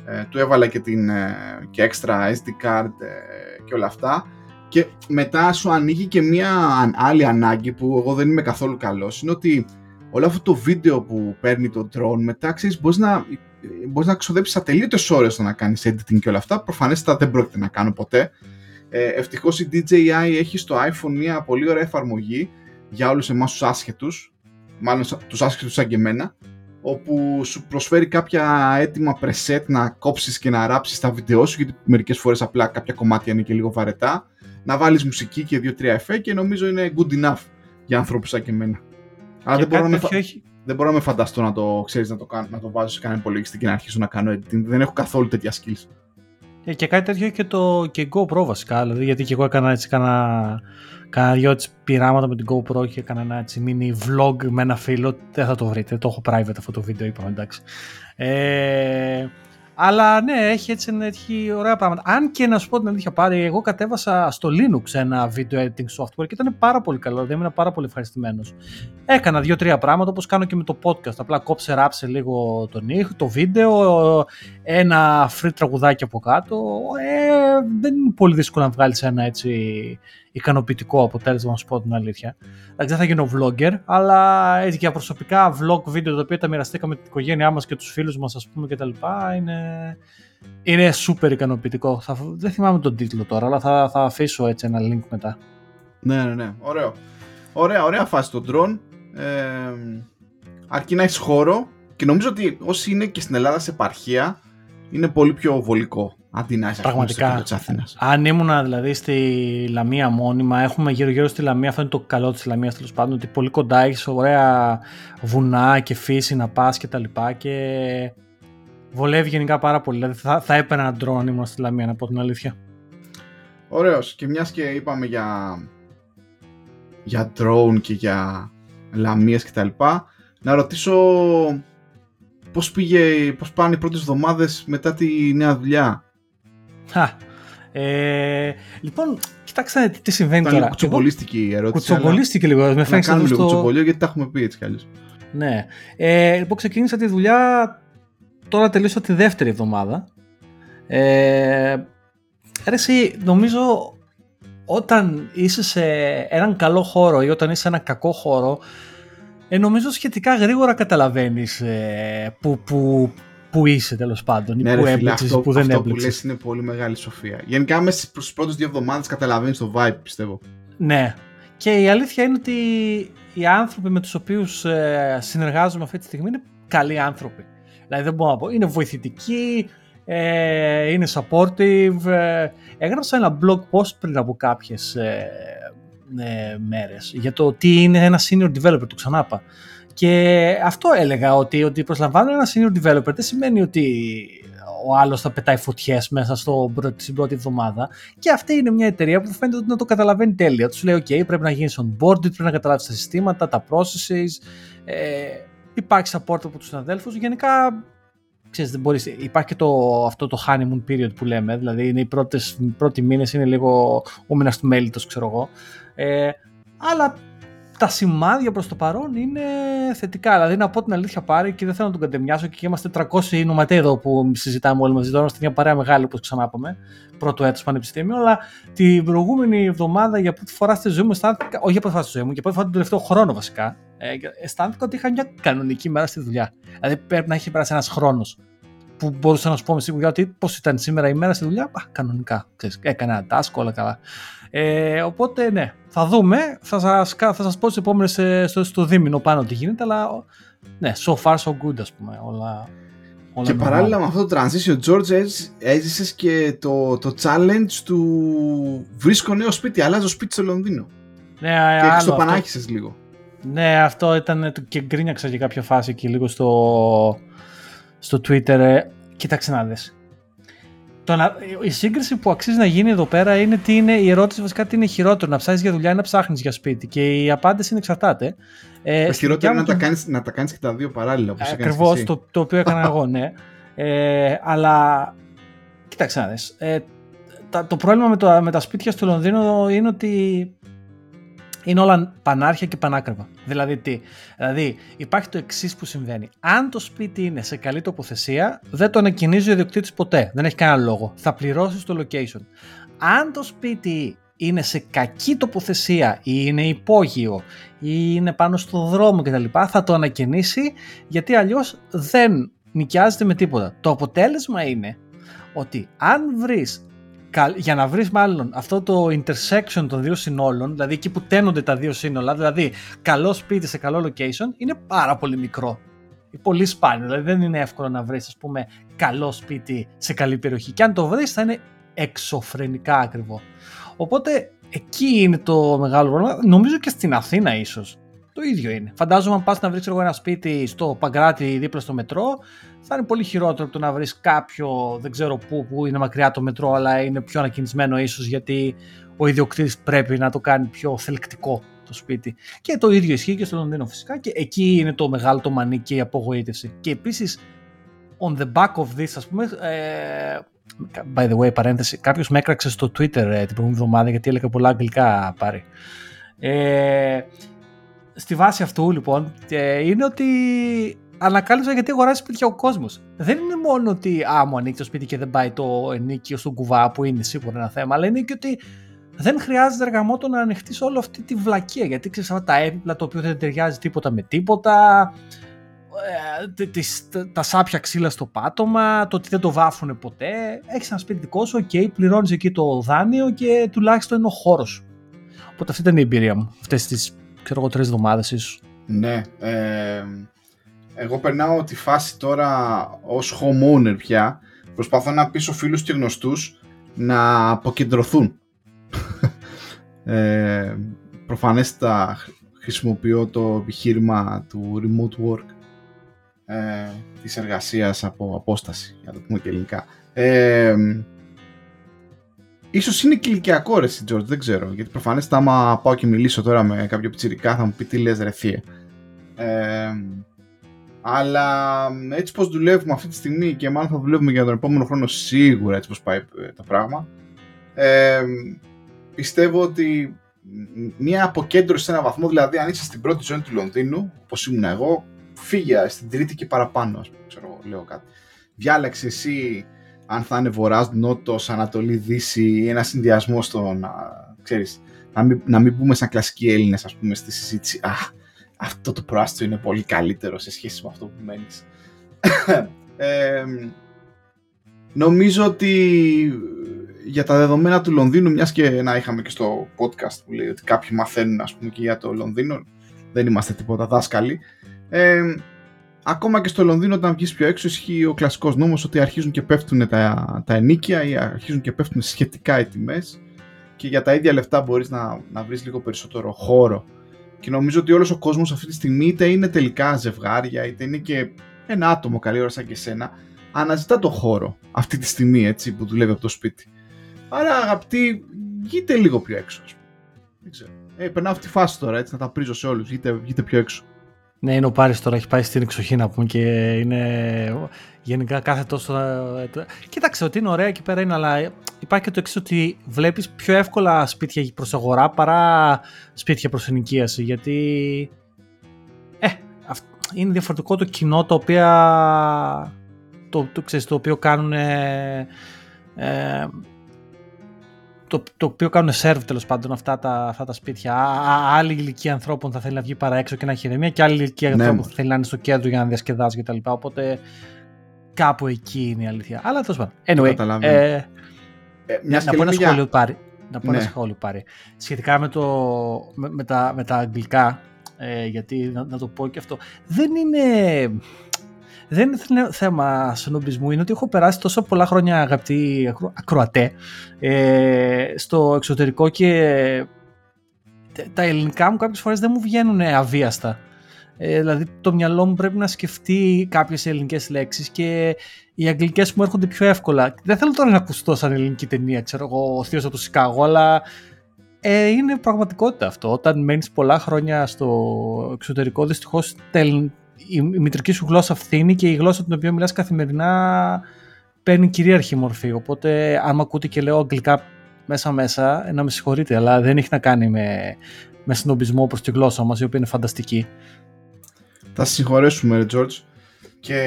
Ε, του έβαλα και, την, ε, και έξτρα SD card ε, και όλα αυτά. Και μετά σου ανοίγει και μια άλλη ανάγκη που εγώ δεν είμαι καθόλου καλός. Είναι ότι όλο αυτό το βίντεο που παίρνει το drone μετά, ξέρεις, μπορείς να μπορείς να ξοδέψεις ατελείωτες ώρες να κάνεις editing και όλα αυτά. Προφανέστατα δεν πρόκειται να κάνω ποτέ. Ε, Ευτυχώς η DJI έχει στο iPhone μια πολύ ωραία εφαρμογή για όλους εμάς τους άσχετους, μάλλον τους άσχετους σαν και εμένα, όπου σου προσφέρει κάποια έτοιμα preset να κόψεις και να ράψεις τα βίντεό σου γιατί μερικές φορές απλά κάποια κομμάτια είναι και λίγο βαρετά να βάλεις μουσική και δύο-τρία εφέ και νομίζω είναι good enough για ανθρώπους σαν και εμένα. Αλλά δεν μπορώ, να με... έχει... δεν μπορώ να με φανταστώ να το ξέρεις να το, κάνω, να το βάζω σε κανένα υπολογιστή και να αρχίσω να κάνω editing. Δεν έχω καθόλου τέτοια skills. Ε, και κάτι τέτοιο έχει και το και GoPro βασικά, δηλαδή, γιατί και εγώ έκανα έτσι κάνα, κάνα δυο έτσι πειράματα με την GoPro και έκανα ένα έτσι mini vlog με ένα φίλο, δεν θα το βρείτε, το έχω private αυτό το βίντεο είπαμε εντάξει. Ε, αλλά ναι, έχει έτσι έχει ωραία πράγματα. Αν και να σου πω την αλήθεια πάρει, εγώ κατέβασα στο Linux ένα video editing software και ήταν πάρα πολύ καλό, δηλαδή ήμουν πάρα πολύ ευχαριστημένος. Έκανα δύο-τρία πράγματα όπως κάνω και με το podcast. Απλά κόψε, ράψε λίγο τον ήχο, το βίντεο, ένα free τραγουδάκι από κάτω. Ε, δεν είναι πολύ δύσκολο να βγάλεις ένα έτσι ικανοποιητικό αποτέλεσμα, να σου πω την αλήθεια. Εντάξει, δεν θα γίνω vlogger, αλλά έτσι για προσωπικά vlog βίντεο τα οποία τα μοιραστήκαμε με την οικογένειά μας και τους φίλους μας, ας πούμε κτλ. Είναι, είναι super ικανοποιητικό. Θα, δεν θυμάμαι τον τίτλο τώρα, αλλά θα, θα αφήσω έτσι ένα link μετά. Ναι, ναι, ναι. Ωραίο. Ωραία, ωραία φάση το drone. Ε, αρκεί να έχεις χώρο και νομίζω ότι όσοι είναι και στην Ελλάδα σε επαρχία είναι πολύ πιο βολικό αντί να είσαι Πραγματικά. Αν ήμουν δηλαδή στη Λαμία μόνιμα, έχουμε γύρω-γύρω στη Λαμία, αυτό είναι το καλό της Λαμίας τέλος πάντων, ότι πολύ κοντά έχεις ωραία βουνά και φύση να πας και τα λοιπά και βολεύει γενικά πάρα πολύ. Δηλαδή θα, θα έπαιρνα ένα drone αν ήμουν στη Λαμία, να πω την αλήθεια. Ωραίος. Και μιας και είπαμε για, για drone και για λαμίες και τα λοιπά, να ρωτήσω πώς, πήγε, πώς πάνε οι πρώτες εβδομάδες μετά τη νέα δουλειά; Ε, λοιπόν, κοιτάξτε τι συμβαίνει Ήταν τώρα. Ήταν κουτσομπολίστικη η ερώτηση. Κουτσομπολίστηκε λίγο. Με να κάνουμε λίγο στο... κουτσομπολίο γιατί τα έχουμε πει έτσι κι αλλιώς. Ναι. Ε, λοιπόν, ξεκίνησα τη δουλειά, τώρα τελείωσα τη δεύτερη εβδομάδα. Ε, εσύ, νομίζω όταν είσαι σε έναν καλό χώρο ή όταν είσαι σε έναν κακό χώρο, ε, νομίζω σχετικά γρήγορα καταλαβαίνεις ε, που, που, που είσαι τέλος πάντων. Ναι, που ρε, φίλε, αυτό, που δεν αυτό που λες είναι πολύ μεγάλη σοφία. Γενικά μέσα στις πρώτες δύο εβδομάδες καταλαβαίνεις το vibe, πιστεύω. Ναι. Και η αλήθεια είναι ότι οι άνθρωποι με τους οποίους ε, συνεργάζομαι αυτή τη στιγμή είναι καλοί άνθρωποι. Δηλαδή δεν μπορώ να πω. Είναι βοηθητικοί, ε, είναι supportive. Ε, έγραψα ένα blog post πριν από κάποιες ε, ε, μέρες για το τι είναι ένα senior developer, το ξανάπα. Και αυτό έλεγα ότι, ότι προσλαμβάνω ένα senior developer δεν σημαίνει ότι ο άλλος θα πετάει φωτιές μέσα στο, στην πρώτη εβδομάδα. Και αυτή είναι μια εταιρεία που φαίνεται ότι να το καταλαβαίνει τέλεια. Τους λέει: OK, πρέπει να γίνεις onboarded, πρέπει να καταλάβεις τα συστήματα, τα processes. Ε, υπάρχει support από τους συναδέλφους. Γενικά, ξέρεις, δεν μπορείς, υπάρχει και το, αυτό το honeymoon period που λέμε. Δηλαδή, είναι οι, πρώτες, οι πρώτοι μήνες είναι λίγο ο μήνας του μέλητος, ξέρω εγώ. Ε, αλλά τα σημάδια προς το παρόν είναι θετικά. Δηλαδή να πω την αλήθεια πάρει και δεν θέλω να τον κατεμοιάσω και είμαστε 300 νοματέ εδώ που συζητάμε όλοι μαζί τώρα. Είμαστε μια παρέα μεγάλη όπως ξανά είπαμε, πρώτο έτος πανεπιστήμιο. Αλλά την προηγούμενη εβδομάδα για πρώτη φορά στη ζωή μου αισθάνθηκα, όχι για πρώτη φορά στη ζωή μου, για πρώτη φορά τον τελευταίο χρόνο βασικά, ε, αισθάνθηκα ότι είχα μια κανονική μέρα στη δουλειά. Δηλαδή πρέπει να έχει περάσει ένας χρόνος που μπορούσα να σου πω με σίγουρα ότι πώς ήταν σήμερα η μέρα στη δουλειά. Α, κανονικά. Ξέρεις, έκανα ένα task, όλα καλά. Ε, οπότε ναι, θα δούμε. Θα σας, θα σας πω τις επόμενες ε, στο, στο δίμηνο πάνω τι γίνεται, αλλά ναι, so far so good ας πούμε. Όλα, όλα και παράλληλα με αυτό το transition, George, έζησες και το, το challenge του βρίσκω νέο σπίτι, αλλάζω σπίτι στο Λονδίνο. Ναι, και εξωπανάχησες λίγο. Ναι, αυτό ήταν και γκρίνιαξα για κάποια φάση και λίγο στο, στο Twitter. Ε, κοίταξε να δεις το να, η σύγκριση που αξίζει να γίνει εδώ πέρα είναι τι είναι η ερώτηση βασικά τι είναι χειρότερο, να ψάχνει για δουλειά ή να ψάχνεις για σπίτι. Και η απάντηση είναι εξαρτάται. Ε, το χειρότερο είναι να, τα κάνεις, να τα κάνεις και τα δύο παράλληλα. Ακριβώς το, το οποίο έκανα εγώ, ναι. Ε, αλλά κοίταξε να δεις. Ε, το πρόβλημα με, το, με τα σπίτια στο Λονδίνο είναι ότι είναι όλα πανάρχια και πανάκριβα. Δηλαδή τι, δηλαδή υπάρχει το εξής που συμβαίνει. Αν το σπίτι είναι σε καλή τοποθεσία, δεν το ανακοινίζει ο ιδιοκτήτης ποτέ. Δεν έχει κανένα λόγο. Θα πληρώσει το location. Αν το σπίτι είναι σε κακή τοποθεσία ή είναι υπόγειο ή είναι πάνω στο δρόμο κτλ. θα το ανακοινήσει γιατί αλλιώς δεν νοικιάζεται με τίποτα. Το αποτέλεσμα είναι ότι αν βρεις για να βρεις μάλλον αυτό το intersection των δύο συνόλων, δηλαδή εκεί που τένονται τα δύο σύνολα, δηλαδή καλό σπίτι σε καλό location, είναι πάρα πολύ μικρό. πολύ σπάνιο. Δηλαδή δεν είναι εύκολο να βρεις, ας πούμε, καλό σπίτι σε καλή περιοχή. Και αν το βρεις, θα είναι εξωφρενικά ακριβό. Οπότε εκεί είναι το μεγάλο πρόβλημα. Νομίζω και στην Αθήνα ίσως. Το ίδιο είναι. Φαντάζομαι αν πας να βρεις ένα σπίτι στο Παγκράτη δίπλα στο μετρό, θα είναι πολύ χειρότερο από το να βρεις κάποιο, δεν ξέρω πού, που είναι μακριά το μετρό, αλλά είναι πιο ανακοινισμένο ίσως γιατί ο ιδιοκτήτης πρέπει να το κάνει πιο θελκτικό το σπίτι. Και το ίδιο ισχύει και στο Λονδίνο φυσικά και εκεί είναι το μεγάλο το μανί και η απογοήτευση. Και επίσης, on the back of this, ας πούμε, ε, by the way, παρένθεση, κάποιος με έκραξε στο Twitter ε, την προηγούμενη εβδομάδα γιατί έλεγα πολλά αγγλικά πάρει. Ε, στη βάση αυτού λοιπόν είναι ότι ανακάλυψα γιατί αγοράζει σπίτια ο κόσμος. Δεν είναι μόνο ότι α, μου ανοίξει το σπίτι και δεν πάει το ενίκιο στον κουβά που είναι σίγουρα ένα θέμα, αλλά είναι και ότι δεν χρειάζεται εργαμότο να ανοιχτεί όλη αυτή τη βλακεία. Γιατί ξέρεις αυτά τα έπιπλα το οποίο δεν ταιριάζει τίποτα με τίποτα, ε, τις, τα σάπια ξύλα στο πάτωμα, το ότι δεν το βάφουν ποτέ. Έχεις ένα σπίτι δικό σου, OK, πληρώνεις εκεί το δάνειο και τουλάχιστον είναι ο χώρος σου. Οπότε αυτή ήταν η εμπειρία μου αυτές τις ξέρω εγώ τρεις εβδομάδες ίσως. Ναι. Ε, εγώ περνάω τη φάση τώρα ως homeowner πια. Προσπαθώ να πείσω φίλους και γνωστούς να αποκεντρωθούν. ε, προφανέστα χρησιμοποιώ το επιχείρημα του remote work ε, της εργασίας από απόσταση, για το πούμε και ελληνικά. Ε, ίσως είναι και ηλικιακό ρε George, δεν ξέρω, γιατί προφανέστα άμα πάω και μιλήσω τώρα με κάποιο πιτσιρικά θα μου πει τι λες ρε θεία. Ε, αλλά έτσι πως δουλεύουμε αυτή τη στιγμή και μάλλον θα δουλεύουμε για τον επόμενο χρόνο σίγουρα έτσι πως πάει ε, το πράγμα ε, πιστεύω ότι μια αποκέντρωση σε έναν βαθμό, δηλαδή αν είσαι στην πρώτη ζώνη του Λονδίνου, όπως ήμουν εγώ, φύγε στην τρίτη και παραπάνω, ας πούμε, ξέρω, λέω κάτι. Διάλεξε εσύ αν θα είναι βορράς, νότος, ανατολή, δύση, ένα συνδυασμό στο να, ξέρεις, να μην, να μην μπούμε σαν κλασικοί Έλληνες, ας πούμε, στη συζήτηση. Α, αυτό το προάστιο είναι πολύ καλύτερο σε σχέση με αυτό που μένεις. ε, νομίζω ότι για τα δεδομένα του Λονδίνου, μιας και να είχαμε και στο podcast που λέει ότι κάποιοι μαθαίνουν ας πούμε και για το Λονδίνο, δεν είμαστε τίποτα δάσκαλοι, ε, ακόμα και στο Λονδίνο όταν βγεις πιο έξω ισχύει ο κλασικός νόμος ότι αρχίζουν και πέφτουν τα, τα ενίκια ή αρχίζουν και πέφτουν σχετικά οι τιμές. Και για τα ίδια λεφτά μπορείς να, να βρεις λίγο περισσότερο χώρο και νομίζω ότι όλος ο κόσμος αυτή τη στιγμή είτε είναι τελικά ζευγάρια είτε είναι και ένα άτομο καλή ώρα σαν και εσένα αναζητά το χώρο αυτή τη στιγμή έτσι που δουλεύει από το σπίτι. Άρα αγαπητοί, βγείτε λίγο πιο έξω. Δεν ξέρω. Ε, περνάω αυτή τη φάση τώρα έτσι να τα πρίζω σε όλους. Βγείτε, βγείτε πιο έξω. Ναι, είναι ο Πάρης τώρα, έχει πάει στην εξοχή να πούμε και είναι γενικά κάθε τόσο... Κοίταξε ότι είναι ωραία εκεί πέρα είναι, αλλά υπάρχει και το εξής ότι βλέπεις πιο εύκολα σπίτια προς αγορά παρά σπίτια προς ενοικίαση, γιατί ε, είναι διαφορετικό το κοινό το οποίο το, το, ξέρεις, το οποίο κάνουν ε, το, το οποίο κάνουν σερβ τέλος πάντων αυτά τα, αυτά τα σπίτια. Α, άλλη ηλικία ανθρώπων θα θέλει να βγει παρά έξω και να έχει ηρεμία και άλλη ηλικία ναι. ανθρώπων θα θέλει να είναι στο κέντρο για να διασκεδάζει κτλ. Οπότε κάπου εκεί είναι η αλήθεια. Αλλά τέλος πάντων. Anyway, ε, ε, μια να πω ένα σχόλιο πάρει. Να πω ναι. ένα σχόλιο πάρει. Σχετικά με, το, με, με, τα, με τα αγγλικά, ε, γιατί να, να το πω και αυτό, δεν είναι δεν είναι θέμα συνομπισμού, είναι ότι έχω περάσει τόσο πολλά χρόνια αγαπητοί ακροατέ ε, στο εξωτερικό και τα ελληνικά μου κάποιες φορές δεν μου βγαίνουν αβίαστα. Ε, δηλαδή το μυαλό μου πρέπει να σκεφτεί κάποιες ελληνικές λέξεις και οι αγγλικές μου έρχονται πιο εύκολα. Δεν θέλω τώρα να ακουστώ σαν ελληνική ταινία, ξέρω εγώ, ο θείος από το Σικάγο, αλλά ε, είναι πραγματικότητα αυτό. Όταν μένεις πολλά χρόνια στο εξωτερικό, δυστυχώς η, μητρική σου γλώσσα φθήνει και η γλώσσα την οποία μιλάς καθημερινά παίρνει κυρίαρχη μορφή. Οπότε, αν με ακούτε και λέω αγγλικά μέσα-μέσα, να με συγχωρείτε, αλλά δεν έχει να κάνει με, με συνομπισμό προς τη γλώσσα μας, η οποία είναι φανταστική. Θα συγχωρέσουμε, ρε George. Και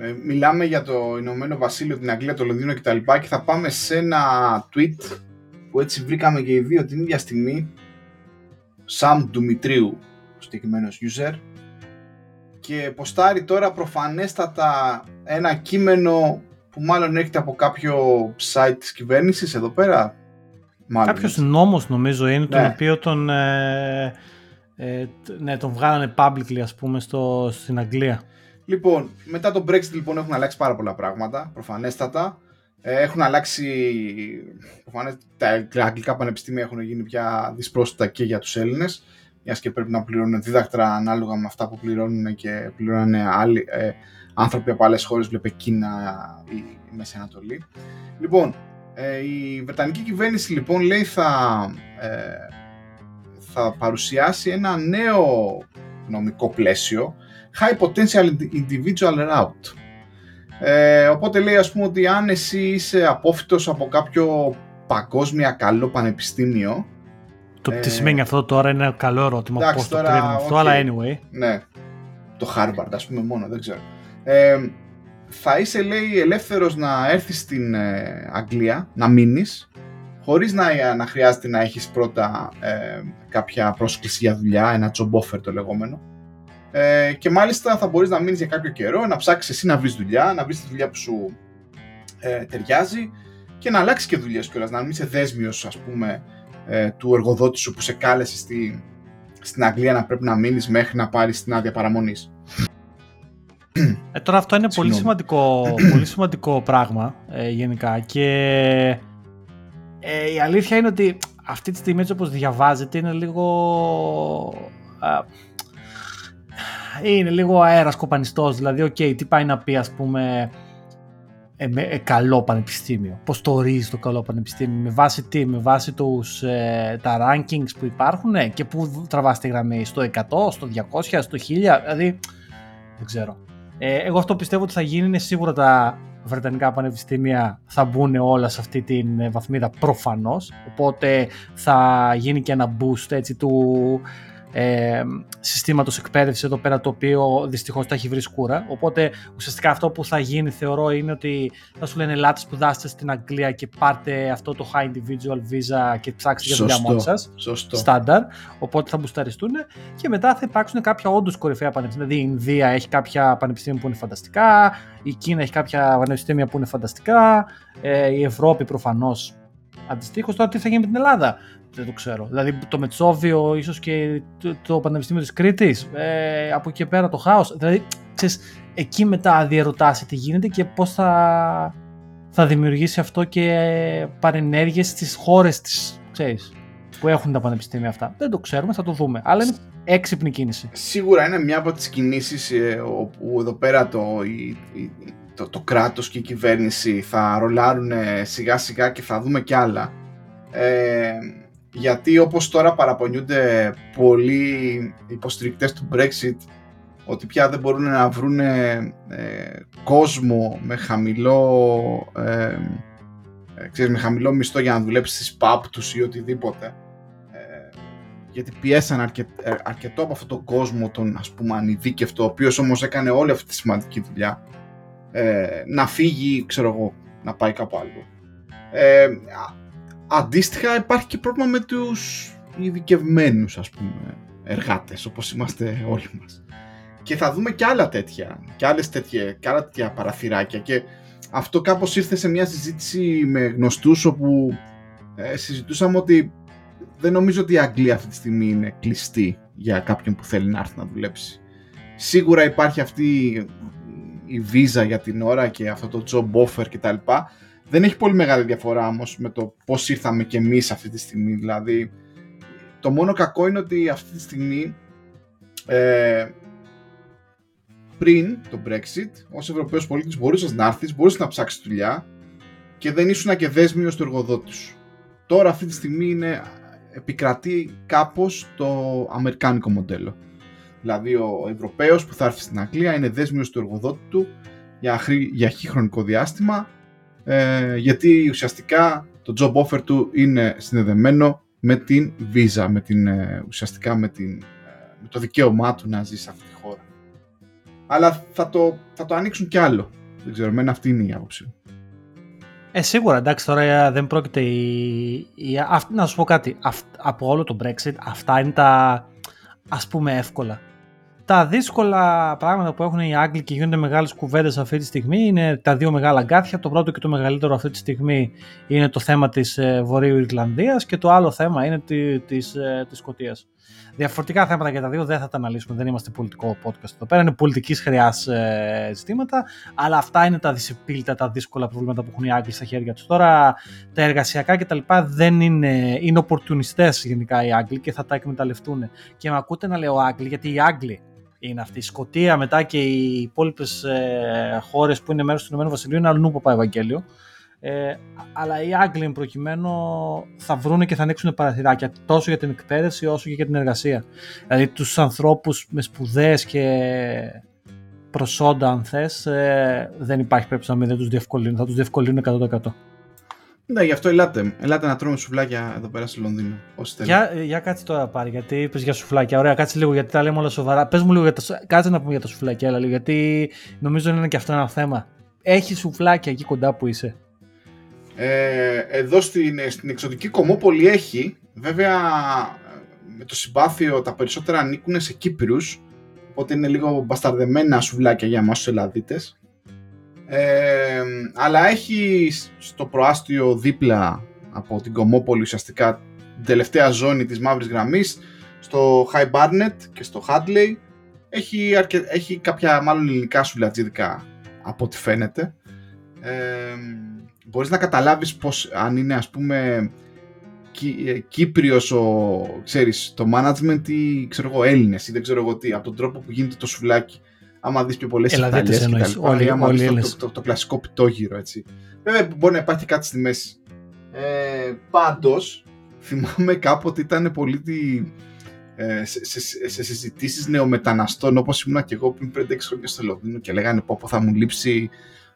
ε, μιλάμε για το Ηνωμένο Βασίλειο, την Αγγλία, το Λονδίνο κτλ. Και, και θα πάμε σε ένα tweet που έτσι βρήκαμε και οι δύο την ίδια στιγμή. Σαμ Δημητρίου, συγκεκριμένος user, και ποστάρει τώρα προφανέστατα ένα κείμενο που μάλλον έρχεται από κάποιο site της κυβέρνησης εδώ πέρα. Μάλλον. Κάποιος νόμος νομίζω είναι, ναι. τον οποίο τον, ε, ε, ναι, τον βγάλανε publicly ας πούμε στο, στην Αγγλία. Λοιπόν, μετά το Brexit λοιπόν έχουν αλλάξει πάρα πολλά πράγματα, προφανέστατα. Ε, έχουν αλλάξει, προφανές, τα αγγλικά πανεπιστήμια έχουν γίνει πια δυσπρόσιτα και για τους Έλληνες, μιας και πρέπει να πληρώνουν δίδακτρα ανάλογα με αυτά που πληρώνουν και πληρώνουν άλλοι ε, άνθρωποι από άλλες χώρες, βλέπε Κίνα ή η Μέση Ανατολή. Λοιπόν, ε, η Βρετανική κυβέρνηση λοιπόν λέει θα, ε, θα παρουσιάσει ένα νέο νομικό πλαίσιο High Potential Individual Route. Ε, οπότε λέει ας πούμε ότι αν εσύ είσαι απόφυτος από κάποιο παγκόσμια καλό πανεπιστήμιο το τι σημαίνει αυτό τώρα είναι ένα καλό ερώτημα εντάξει, πώς το κρίνουμε αυτό, αλλά anyway. Ναι, το Harvard ας πούμε μόνο, δεν ξέρω. Ε, θα είσαι λέει ελεύθερος να έρθεις στην ε, Αγγλία, να μείνεις, χωρίς να, να χρειάζεται να έχεις πρώτα ε, κάποια πρόσκληση για δουλειά, ένα job offer το λεγόμενο. Ε, και μάλιστα θα μπορείς να μείνεις για κάποιο καιρό, να ψάξεις εσύ να βρεις δουλειά, να βρεις τη δουλειά που σου ε, ταιριάζει και να αλλάξεις και δουλειές κιόλας, να μην είσαι δέσμιος ας πούμε ε, του εργοδότη σου που σε κάλεσε στη, στην Αγγλία να πρέπει να μείνεις μέχρι να πάρεις την άδεια παραμονής. Ε, τώρα αυτό είναι πολύ σημαντικό, πολύ σημαντικό πράγμα ε, γενικά. Και ε, η αλήθεια είναι ότι αυτή τη στιγμή έτσι όπως διαβάζεται είναι λίγο είναι λίγο αέρας κοπανιστός. Δηλαδή ok okay, τι πάει να πει ας πούμε ε, ε, καλό πανεπιστήμιο. Πώς το ορίζεις το καλό πανεπιστήμιο; Με βάση τι, με βάση τους, ε, τα rankings που υπάρχουν και που τραβάς τη γραμμή; Στο 100, στο 200, στο 1000 δηλαδή δεν ξέρω. Ε, εγώ αυτό πιστεύω ότι θα γίνει. Είναι σίγουρα τα βρετανικά πανεπιστήμια θα μπουν όλα σε αυτή την ε, βαθμίδα προφανώς. Οπότε θα γίνει και ένα boost έτσι του ε, συστήματος εκπαίδευσης εδώ πέρα το οποίο δυστυχώς τα έχει βρει σκούρα. Οπότε ουσιαστικά αυτό που θα γίνει θεωρώ είναι ότι θα σου λένε ελάτε σπουδάστε στην Αγγλία και πάρτε αυτό το high individual visa και ψάξτε για δουλειά μόνοι σας στάνταρ. Οπότε θα μπουσταριστούν. Και μετά θα υπάρξουν κάποια όντως κορυφαία πανεπιστήμια. Δηλαδή η Ινδία έχει κάποια πανεπιστήμια που είναι φανταστικά η Κίνα έχει κάποια πανεπιστήμια που είναι φανταστικά ε, η Ευρώπη προφανώς Αντιστοίχως, τώρα τι θα γίνει με την Ελλάδα; Δεν το ξέρω. Δηλαδή το Μετσόβιο, ίσως και το, το Πανεπιστήμιο της Κρήτης, ε, από εκεί πέρα το χάος. Δηλαδή, ξέρεις, εκεί μετά διαρωτάσαι τι γίνεται και πώς θα, θα δημιουργήσει αυτό και παρενέργειες στις χώρες της, ξέρεις, που έχουν τα πανεπιστήμια αυτά. Δεν το ξέρουμε, θα το δούμε. Αλλά είναι έξυπνη κίνηση. Σίγουρα είναι μια από τις κινήσεις ε, όπου εδώ πέρα το, το, το κράτος και η κυβέρνηση θα ρολάρουν σιγά σιγά και θα δούμε κι άλλα. Ε, γιατί όπως τώρα παραπονιούνται πολλοί υποστηρικτές του Brexit ότι πια δεν μπορούν να βρουν ε, κόσμο με χαμηλό, ε, ε, ξέρεις, με χαμηλό μισθό για να δουλέψει στις pub τους ή οτιδήποτε. Ε, γιατί πιέσαν αρκε, ε, αρκετό από αυτόν τον κόσμο τον ας πούμε ανειδίκευτο ο οποίος όμως έκανε όλη αυτή τη σημαντική δουλειά να φύγει ξέρω εγώ να πάει κάπου άλλο Αντίστοιχα υπάρχει και πρόβλημα με τους ειδικευμένους ας πούμε εργάτες όπως είμαστε όλοι μας. Και θα δούμε και άλλα τέτοια, και, άλλες τέτοια, και άλλα τέτοια παραθυράκια και αυτό κάπως ήρθε σε μια συζήτηση με γνωστούς όπου ε, συζητούσαμε ότι δεν νομίζω ότι η Αγγλία αυτή τη στιγμή είναι κλειστή για κάποιον που θέλει να έρθει να δουλέψει. Σίγουρα υπάρχει αυτή η βίζα για την ώρα και αυτό το job offer κτλ. Δεν έχει πολύ μεγάλη διαφορά όμως με το πώς ήρθαμε κι εμείς αυτή τη στιγμή. Δηλαδή, το μόνο κακό είναι ότι αυτή τη στιγμή ε, πριν το Brexit, ως Ευρωπαίος πολίτης, μπορούσες να έρθεις, μπορούσες να ψάξεις δουλειά και δεν ήσουν και δέσμιος του εργοδότη σου. Τώρα αυτή τη στιγμή είναι, επικρατεί κάπως το αμερικάνικο μοντέλο. Δηλαδή ο Ευρωπαίος που θα έρθει στην Αγγλία είναι δέσμιος του εργοδότη του για, για χρονικό διάστημα ε, γιατί ουσιαστικά το job offer του είναι συνδεδεμένο με την visa, με την, ε, ουσιαστικά με, την, ε, με το δικαίωμά του να ζει σε αυτή τη χώρα. Αλλά θα το, θα το ανοίξουν κι άλλο. Δεν ξέρω, εμένα αυτή είναι η άποψη. Ε, σίγουρα, εντάξει, τώρα δεν πρόκειται η, η, να σου πω κάτι, από όλο το Brexit, αυτά είναι τα ας πούμε εύκολα. Τα δύσκολα πράγματα που έχουν οι Άγγλοι και γίνονται μεγάλες κουβέντες αυτή τη στιγμή είναι τα δύο μεγάλα αγκάθια. Το πρώτο και το μεγαλύτερο αυτή τη στιγμή είναι το θέμα της ε, Βορείου Ιρλανδίας και το άλλο θέμα είναι τη, της, ε, της Σκοτίας. Διαφορετικά θέματα για τα δύο δεν θα τα αναλύσουμε, δεν είμαστε πολιτικό podcast εδώ πέρα. Είναι πολιτικής χρειάς ε, ζητήματα, αλλά αυτά είναι τα δυσεπίλητα, τα δύσκολα προβλήματα που έχουν οι Άγγλοι στα χέρια τους. Τώρα τα εργασιακά κτλ. δεν είναι, είναι οπορτουνιστές γενικά οι Άγγλοι και θα τα εκμεταλλευτούν. Και με ακούτε να λέω Άγγλοι, γιατί οι Άγγλοι είναι αυτή. Η Σκωτία μετά και οι υπόλοιπες ε, χώρες που είναι μέρος του Ηνωμένου Βασιλείου είναι αλλού που πάει Ευαγγέλιο. Ε, αλλά οι Άγγλοι προκειμένου θα βρούνε και θα ανοίξουν παραθυράκια τόσο για την εκπαίδευση όσο και για την εργασία. Δηλαδή τους ανθρώπους με σπουδές και προσόντα αν θες ε, δεν υπάρχει πρέπει να μην δεν τους διευκολύνουν, θα τους διευκολύνουν 100%. Ναι, γι' αυτό ελάτε. Ελάτε να τρώμε σουβλάκια εδώ πέρα στο Λονδίνο. Για, για κάτσε τώρα πάρει, γιατί είπες για σουφλάκια. Ωραία, κάτσε λίγο γιατί τα λέμε όλα σοβαρά. Πες μου λίγο για τα, κάτσε να πούμε για τα σουφλάκια, αλλά, γιατί νομίζω είναι και αυτό ένα θέμα. Έχει σουφλάκια εκεί κοντά που είσαι; Ε, εδώ στην, στην εξωτική Κομόπολη έχει, βέβαια με το συμπάθειο τα περισσότερα ανήκουν σε Κύπριους, οπότε είναι λίγο μπασταρδεμένα σουβλάκια για εμάς τους Ελλαδίτες. Ε, αλλά έχει στο προάστιο δίπλα από την Κομόπολη ουσιαστικά την τελευταία ζώνη της μαύρης γραμμής στο High Barnet και στο Hadley. Έχει, αρκε... έχει κάποια μάλλον ελληνικά σουβλατζίδικα από ό,τι φαίνεται. Ε, μπορείς να καταλάβεις πως αν είναι ας πούμε ε, Κύπριος ο, ξέρεις, το management ή ξέρω εγώ Έλληνες ή δεν ξέρω εγώ τι από τον τρόπο που γίνεται το σουβλάκι άμα δεις πιο πολλές Ιταλίες και τα λοιπά όλοι, άμα όλοι δεις το, το, το, κλασικό πιτόγυρο έτσι βέβαια μπορεί να υπάρχει κάτι στη μέση ε, πάντως θυμάμαι κάποτε ήταν πολύ τη, ε, σε, σε, σε, συζητήσεις νεομεταναστών όπως ήμουν και εγώ πριν 5-6 χρόνια στο Λονδίνο και λέγανε πω, πω θα μου λείψει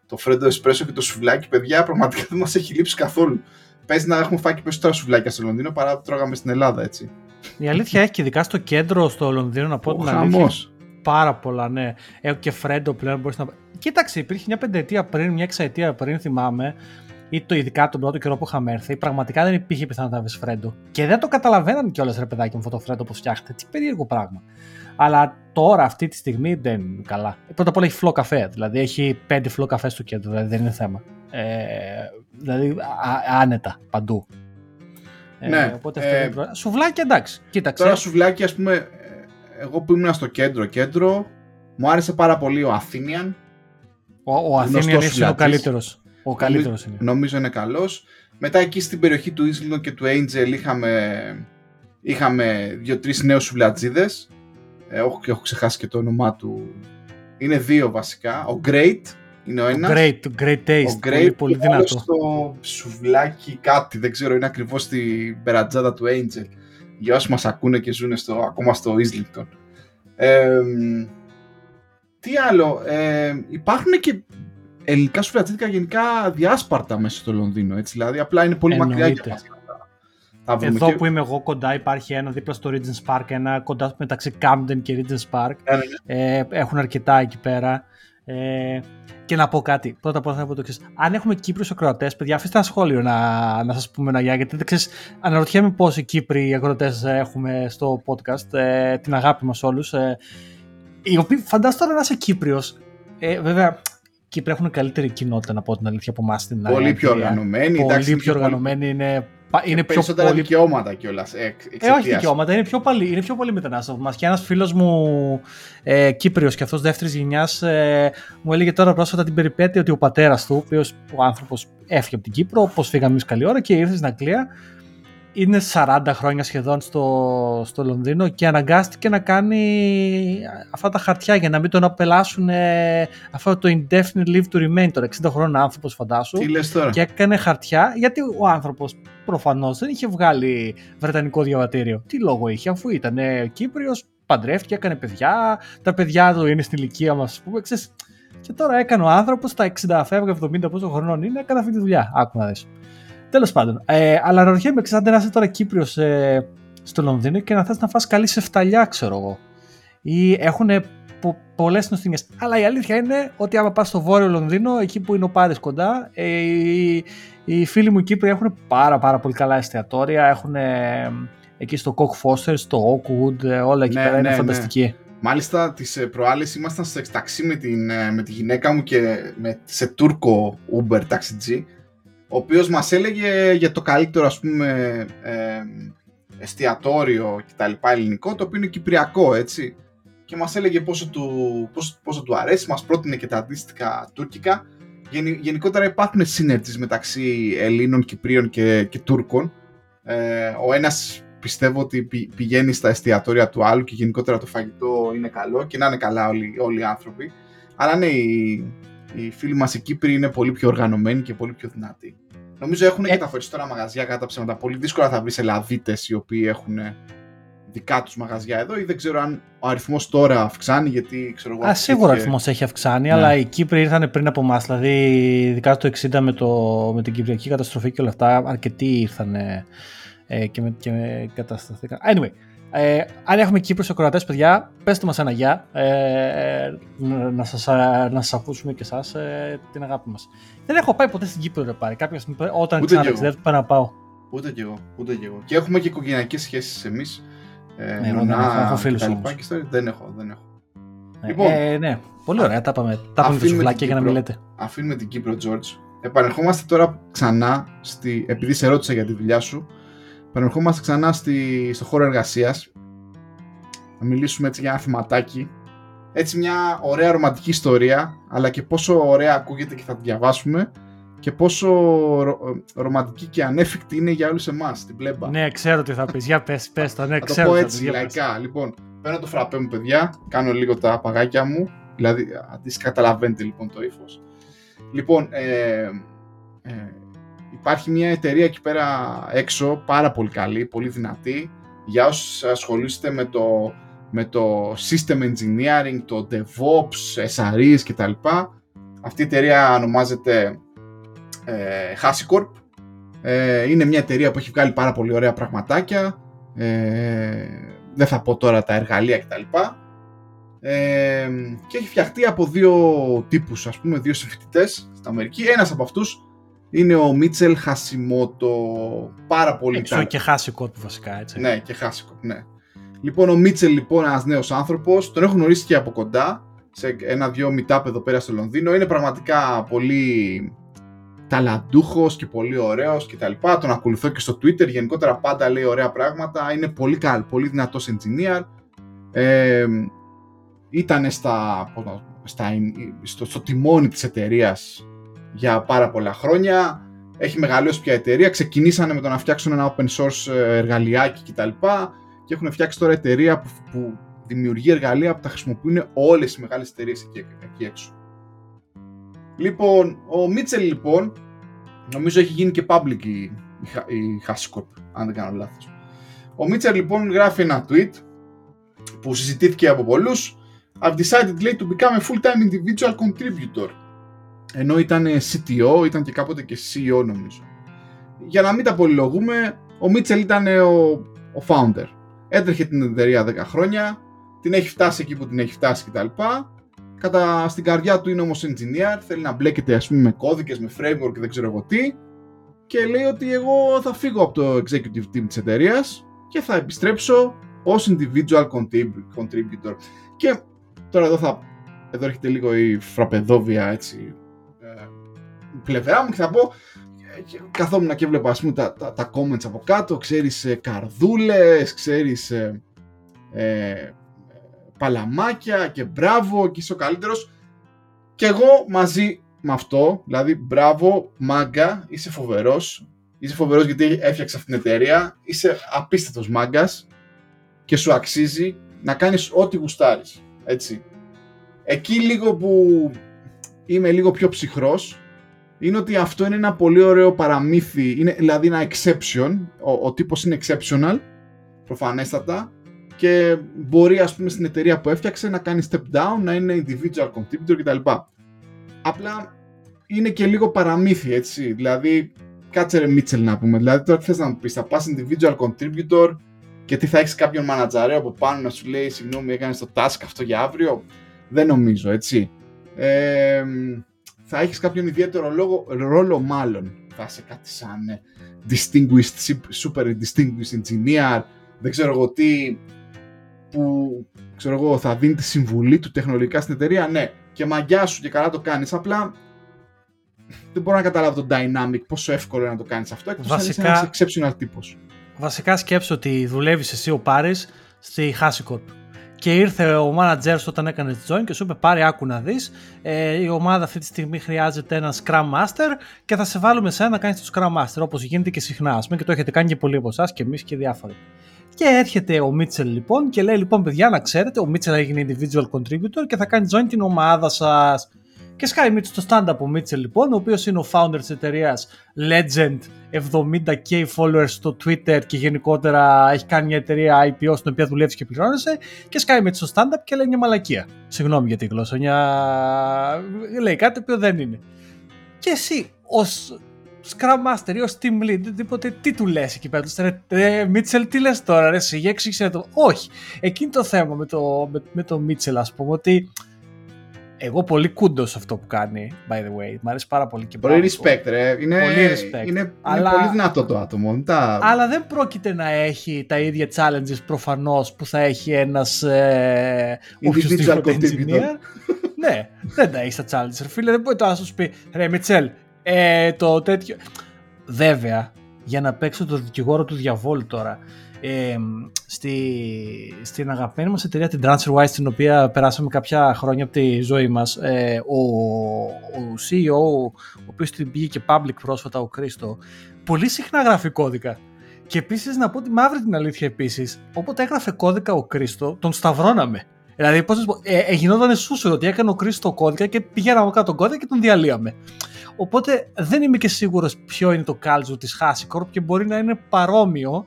το φρέντο εσπρέσο και το σουβλάκι, παιδιά, πραγματικά δεν μας έχει λείψει καθόλου. Παίζει να έχουμε φάει και περισσότερα σουβλάκια στο Λονδίνο παρά το τρώγαμε στην Ελλάδα, έτσι. Η αλήθεια έχει και ειδικά στο κέντρο στο Λονδίνο να πω την αλήθεια. Πάρα πολλά, ναι. Έχω και φρέντο πλέον μπορείς να. Κοίταξε, υπήρχε μια πενταετία πριν, μια εξαετία πριν, θυμάμαι, ή το ειδικά τον πρώτο καιρό που είχαμε έρθει, πραγματικά δεν υπήρχε πιθανότητα να βρεις φρέντο. Και δεν το καταλαβαίναν κιόλας ρε παιδάκι μου αυτό το φρέντο που φτιάχνετε. Τι περίεργο πράγμα. Αλλά τώρα, αυτή τη στιγμή, δεν είναι καλά. Πρώτα απ' όλα έχει φλό καφέ. Δηλαδή έχει πέντε φλό καφέ στο κέντρο. Δηλαδή δεν είναι θέμα. Ε, δηλαδή α, άνετα παντού. Ε, ναι. Ε, οπότε ε, είναι... Σουβλάκια εντάξει. Κοίταξε. Τώρα σουβλάκια, ας πούμε, εγώ που ήμουν στο κέντρο, κέντρο, μου άρεσε πάρα πολύ ο Αθήνιαν. Ο, ο Αθήνιαν είναι ο καλύτερος. Ο καλύτερος είναι. Νομίζω είναι καλός. Μετά εκεί στην περιοχή του Ίσλινο και του Angel είχαμε, είχαμε δύο-τρεις νέους σουβλατζίδε ε, έχω, έχω ξεχάσει και το όνομά του. Είναι δύο βασικά. Ο Great είναι ο ένας. Great, great taste. Ο Great πολύ, πολύ δυνατό. στο σουβλάκι κάτι, δεν ξέρω, είναι ακριβώς στην περατζάδα του Angel. Για όσου μας ακούνε και ζουν στο, ακόμα στο Islington. Ε, τι άλλο, ε, υπάρχουν και ελληνικά σουβλατζίδικα γενικά διάσπαρτα μέσα στο Λονδίνο, έτσι, δηλαδή απλά είναι πολύ μακριά για μας. Εδώ και... που είμαι εγώ κοντά υπάρχει ένα δίπλα στο Regent's Park, ένα κοντά μεταξύ Camden και Regent's Park. Ναι, ναι, ναι. Ε, έχουν αρκετά εκεί πέρα. Ε, και να πω κάτι. Πρώτα απ' όλα θα πω το εξής. Αν έχουμε Κύπρους ακροατές, παιδιά, αφήστε ένα σχόλιο να, να σας πούμε ένα γεια. Γιατί δεν ξέρεις, αναρωτιέμαι πόσοι Κύπροι ακροατές έχουμε στο podcast. Ε, την αγάπη μας όλους. Ε, οι οποίοι φαντάζομαι τώρα να είσαι Κύπριος. Ε, βέβαια, Κύπροι έχουν καλύτερη κοινότητα, να πω την αλήθεια από εμάς στην Πολύ πιο οργανωμένοι. Πολύ πιο οργανωμένοι. Είναι είναι πιο πολύ... δικαιώματα κιόλας. Ε, ε, όχι δικαιώματα, είναι πιο, πολύ, είναι πιο πολύ μετανάστε από Και ένας φίλος μου ε, Κύπριος και αυτός δεύτερης γενιάς ε, μου έλεγε τώρα πρόσφατα την περιπέτεια ότι ο πατέρας του, ο οποίος ο άνθρωπος έφυγε από την Κύπρο, όπως φύγαμε εμείς καλή ώρα και ήρθε στην Αγγλία είναι 40 χρόνια σχεδόν στο, στο Λονδίνο και αναγκάστηκε να κάνει αυτά τα χαρτιά για να μην τον απελάσουν ε, αυτό το indefinite leave to remain τώρα 60 χρόνων άνθρωπος φαντάσου. Τι λες τώρα; και έκανε χαρτιά γιατί ο άνθρωπος προφανώς δεν είχε βγάλει βρετανικό διαβατήριο. Τι λόγο είχε αφού ήταν ε, Κύπριος παντρεύτηκε, έκανε παιδιά τα παιδιά του είναι στην ηλικία μας πούμε, ξέρεις, και τώρα έκανε ο άνθρωπος στα 60 φεύγα 70 πόσο χρονών είναι έκανε αυτή τη δουλειά. Άκου να δεις Τέλος πάντων. Ε, αλλά αναρωτιέμαι, ξέρετε, να είσαι τώρα Κύπριος ε, στο Λονδίνο και να θες να φας καλή σε φταλιά, ξέρω εγώ. Ή έχουν πο, πολλές νοστιμίε. Αλλά η αλήθεια είναι ότι άμα πας στο βόρειο Λονδίνο, εκεί που είναι ο Πάρης κοντά, ε, οι, οι φίλοι μου Κύπροι έχουν πάρα, πάρα πολύ καλά εστιατόρια. Έχουν εκεί στο Cock Foster, στο Oakwood, ε, όλα εκεί ναι, πέρα ναι, είναι ναι. φανταστικοί. Μάλιστα, τις ε, προάλλες ήμασταν σε ταξί με, την, ε, με τη γυναίκα μου και με, σε Τούρκο Uber ταξιτζή, ο οποίος μας έλεγε για το καλύτερο, ας πούμε, ε, εστιατόριο και τα λοιπά ελληνικό, το οποίο είναι κυπριακό, έτσι. Και μας έλεγε πόσο του, πόσο, πόσο του αρέσει, μας πρότεινε και τα αντίστοιχα τουρκικά. γενικότερα υπάρχουν synergies μεταξύ Ελλήνων, Κυπρίων και, και Τούρκων. Ε, ο ένας πιστεύω ότι πηγαίνει στα εστιατόρια του άλλου και γενικότερα το φαγητό είναι καλό και να είναι καλά όλοι, όλοι οι άνθρωποι. Αλλά ναι, οι, οι φίλοι μας οι Κύπροι είναι πολύ πιο οργανωμένοι και πολύ πιο δυνατοί. Νομίζω έχουν και ε. τα περισσότερα μαγαζιά κατά ψέματα. Πολύ δύσκολα θα βρεις Ελλαδίτες οι οποίοι έχουν δικά τους μαγαζιά εδώ ή δεν ξέρω αν ο αριθμός τώρα αυξάνει γιατί ξέρω εγώ. Α, σίγουρα ο αριθμός έχει αυξάνει, ναι. αλλά οι Κύπροι ήρθαν πριν από εμάς. Δηλαδή, ειδικά το 60 με, το, με την Κυπριακή καταστροφή και όλα αυτά, αρκετοί ήρθαν ε, και, με, και με κατασταθήκαν. Anyway, ε, αν έχουμε Κύπρους ακροατές, παιδιά, πέστε μας ένα γεια, ε, να, σας, να σας ακούσουμε και εσάς ε, την αγάπη μας. Δεν έχω πάει ποτέ στην Κύπρο, ρε πάρει. Κάποια στιγμή, όταν ξαναταξιδεύω, πάω να πάω. Ούτε κι εγώ, ούτε κι εγώ. Και έχουμε και οικογενειακές σχέσεις εμείς. Ε, ναι, εγώ δεν έχω, έχω φίλους όμως. δεν έχω, δεν έχω. Ε, λοιπόν, ε, ναι, πολύ ωραία, τα πάμε. Τα πάμε σουβλάκια για να μην λέτε. Αφήνουμε την Κύπρο, George. Επανερχόμαστε τώρα ξανά, στη, επειδή σε ρώτησα για τη δουλειά σου, Πανερχόμαστε ξανά στη, στο χώρο εργασίας. Θα μιλήσουμε έτσι για ένα θεματάκι. Έτσι μια ωραία ρομαντική ιστορία, αλλά και πόσο ωραία ακούγεται και θα τη διαβάσουμε και πόσο ρομαντική και ανέφικτη είναι για όλους εμάς, την πλέμπα. Ναι, ξέρω τι θα πεις. Για πες, πες το. Ναι, θα ξέρω το πω έτσι, λαϊκά. Λοιπόν, παίρνω το φραπέ μου, παιδιά, κάνω λίγο τα παγάκια μου, δηλαδή αντίστοιχα καταλαβαίνετε λοιπόν το ύφος. Λοιπόν, ε, ε, υπάρχει μια εταιρεία εκεί πέρα έξω, πάρα πολύ καλή, πολύ δυνατή, για όσους ασχολείστε με το, με το System Engineering, το DevOps, SREs κτλ. Αυτή η εταιρεία ονομάζεται ε, HashiCorp. Ε, είναι μια εταιρεία που έχει βγάλει πάρα πολύ ωραία πραγματάκια. Ε, δεν θα πω τώρα τα εργαλεία κτλ. Ε, και έχει φτιαχτεί από δύο τύπους, ας πούμε, δύο συμφοιτητές στην Αμερική. Ένας από αυτούς είναι ο Μίτσελ Χασιμότο. Πάρα πολύ Έξω και Χάσικορπ βασικά, έτσι. Ναι, και Χάσικορπ, ναι. Λοιπόν, ο Μίτσελ λοιπόν, ένας νέος άνθρωπος, τον έχω γνωρίσει και από κοντά σε ένα-δυο meetup εδώ πέρα στο Λονδίνο. Είναι πραγματικά πολύ ταλαντούχος και πολύ ωραίος κτλ. Τον ακολουθώ και στο Twitter. Γενικότερα πάντα λέει ωραία πράγματα. Είναι πολύ καλό, πολύ δυνατός engineer. Ε, ήταν στα, στα, στο, στο τιμόνι της εταιρείας για πάρα πολλά χρόνια. Έχει μεγαλώσει πια εταιρεία. Ξεκινήσανε με το να φτιάξουν ένα open source ε, εργαλειάκι κτλ. Και έχουν φτιάξει τώρα εταιρεία που, που δημιουργεί εργαλεία που τα χρησιμοποιούν όλες οι μεγάλες εταιρείες εκεί, εκεί έξω. Λοιπόν, ο Μίτσελ λοιπόν, νομίζω έχει γίνει και public η, η, η Hascorp, αν δεν κάνω λάθος. Ο Μίτσελ λοιπόν γράφει ένα tweet που συζητήθηκε από πολλούς I've decided to become a full-time individual contributor ενώ ήταν CTO, ήταν και κάποτε και CEO νομίζω. Για να μην τα πολυλογούμε, ο Μίτσελ ήταν ο, ο founder. Έτρεχε την εταιρεία 10 χρόνια, την έχει φτάσει εκεί που την έχει φτάσει κτλ. Κατά στην καρδιά του είναι όμως engineer, θέλει να μπλέκεται ας πούμε με κώδικες, με framework και δεν ξέρω εγώ τι και λέει ότι εγώ θα φύγω από το executive team της εταιρείας και θα επιστρέψω ως individual contributor. Και τώρα εδώ θα εδώ έρχεται λίγο η φραπεδόβια έτσι πλευρά μου και θα πω καθόμουν και βλέπω ας πούμε τα, τα, τα comments από κάτω, ξέρεις ε, καρδούλες, ξέρεις ε, ε, παλαμάκια και μπράβο και είσαι ο καλύτερος. Και εγώ μαζί με αυτό, δηλαδή μπράβο μάγκα, είσαι φοβερός. Είσαι φοβερός γιατί έφτιαξες αυτήν την εταιρεία. Είσαι απίστευτος μάγκας και σου αξίζει να κάνεις ό,τι γουστάρεις, έτσι. Εκεί λίγο που είμαι λίγο πιο ψυχρός είναι ότι αυτό είναι ένα πολύ ωραίο παραμύθι, είναι δηλαδή ένα exception, ο, ο τύπος είναι exceptional, προφανέστατα, και μπορεί ας πούμε στην εταιρεία που έφτιαξε να κάνει step down, να είναι individual contributor κτλ. Απλά είναι και λίγο παραμύθι έτσι, δηλαδή κάτσε ρε Μίτσελ να πούμε, δηλαδή τώρα τι θες να μου πεις, θα πας individual contributor και τι θα έχεις κάποιον μανατζαρέο από πάνω να σου λέει συγγνώμη έκανες το task αυτό για αύριο, δεν νομίζω έτσι. Ε, θα έχεις κάποιον ιδιαίτερο λόγο, ρόλο μάλλον. Θα είσαι κάτι σαν ε, distinguished, super distinguished engineer, δεν ξέρω εγώ τι. που ξέρω εγώ, θα δίνει τη συμβουλή του τεχνολογικά στην εταιρεία, ναι. Και μαγιά σου και καλά το κάνεις. Απλά δεν μπορώ να καταλάβω το dynamic, πόσο εύκολο είναι να το κάνεις αυτό. Εκτός Βασικά... αν είσαι exceptional τύπος. Βασικά σκέψω ότι δουλεύεις εσύ ο Πάρης στη Hasicorp και ήρθε ο manager όταν έκανε join και σου είπε πάρε άκου να δεις ε, η ομάδα αυτή τη στιγμή χρειάζεται ένα Scrum Master και θα σε βάλουμε σε να κάνεις το Scrum Master όπως γίνεται και συχνά ας πούμε και το έχετε κάνει και πολλοί από εσάς και εμείς και διάφοροι. Και έρχεται ο Μίτσελ λοιπόν και λέει λοιπόν παιδιά να ξέρετε ο Μίτσελ έγινε individual contributor και θα κάνει join την ομάδα σας. Και σκάει Μίτσελ στο stand-up ο Μίτσελ λοιπόν, ο οποίος είναι ο founder της εταιρείας Legend, 70k followers στο Twitter και γενικότερα έχει κάνει μια εταιρεία IPO στην οποία δουλεύει και πληρώνεσαι. Και σκάει Μίτσελ στο stand-up και λέει μια μαλακία. Συγγνώμη για τη γλώσσα, μια... λέει κάτι που δεν είναι. Και εσύ ως Scrum Master ή ως Team Lead, τίποτε, τι του λες εκεί πέρα; Ρε, Μίτσελ, τι λες τώρα, ρε, εσύ, εξήγησε το. Όχι. Εκείνη το θέμα με το, με, με το Μίτσελ, ας πούμε, ότι εγώ πολύ κούντος σε αυτό που κάνει, by the way. Μ' αρέσει πάρα πολύ και Πολύ respect, ρε. Είναι, πολύ respect. Είναι, αλλά, είναι πολύ δυνατό το άτομο. Τα... Αλλά δεν πρόκειται να έχει τα ίδια challenges προφανώς που θα έχει ένας. Ε, Individual contributor. ναι, δεν τα έχεις τα challenges. Φίλε, δεν μπορεί να σου πει ρε Μιτσέλ, ε, το τέτοιο. Βέβαια, για να παίξω το δικηγόρο του διαβόλου τώρα ε, στη, στην αγαπημένη μας εταιρεία την TransferWise την οποία περάσαμε κάποια χρόνια από τη ζωή μας ε, ο, ο CEO ο οποίος την πήγε και public πρόσφατα ο Κρίστο πολύ συχνά γράφει κώδικα και επίσης να πω τη μαύρη την αλήθεια επίσης, όποτε έγραφε κώδικα ο Κρίστο, τον σταυρώναμε. Δηλαδή, πώς ε, ε, γινόταν σούσο ότι έκανε ο Κρίστο κώδικα και πηγαίναμε κάτω τον κώδικα και τον διαλύαμε. Οπότε δεν είμαι και σίγουρος ποιο είναι το κάλτζο της HashiCorp και μπορεί να είναι παρόμοιο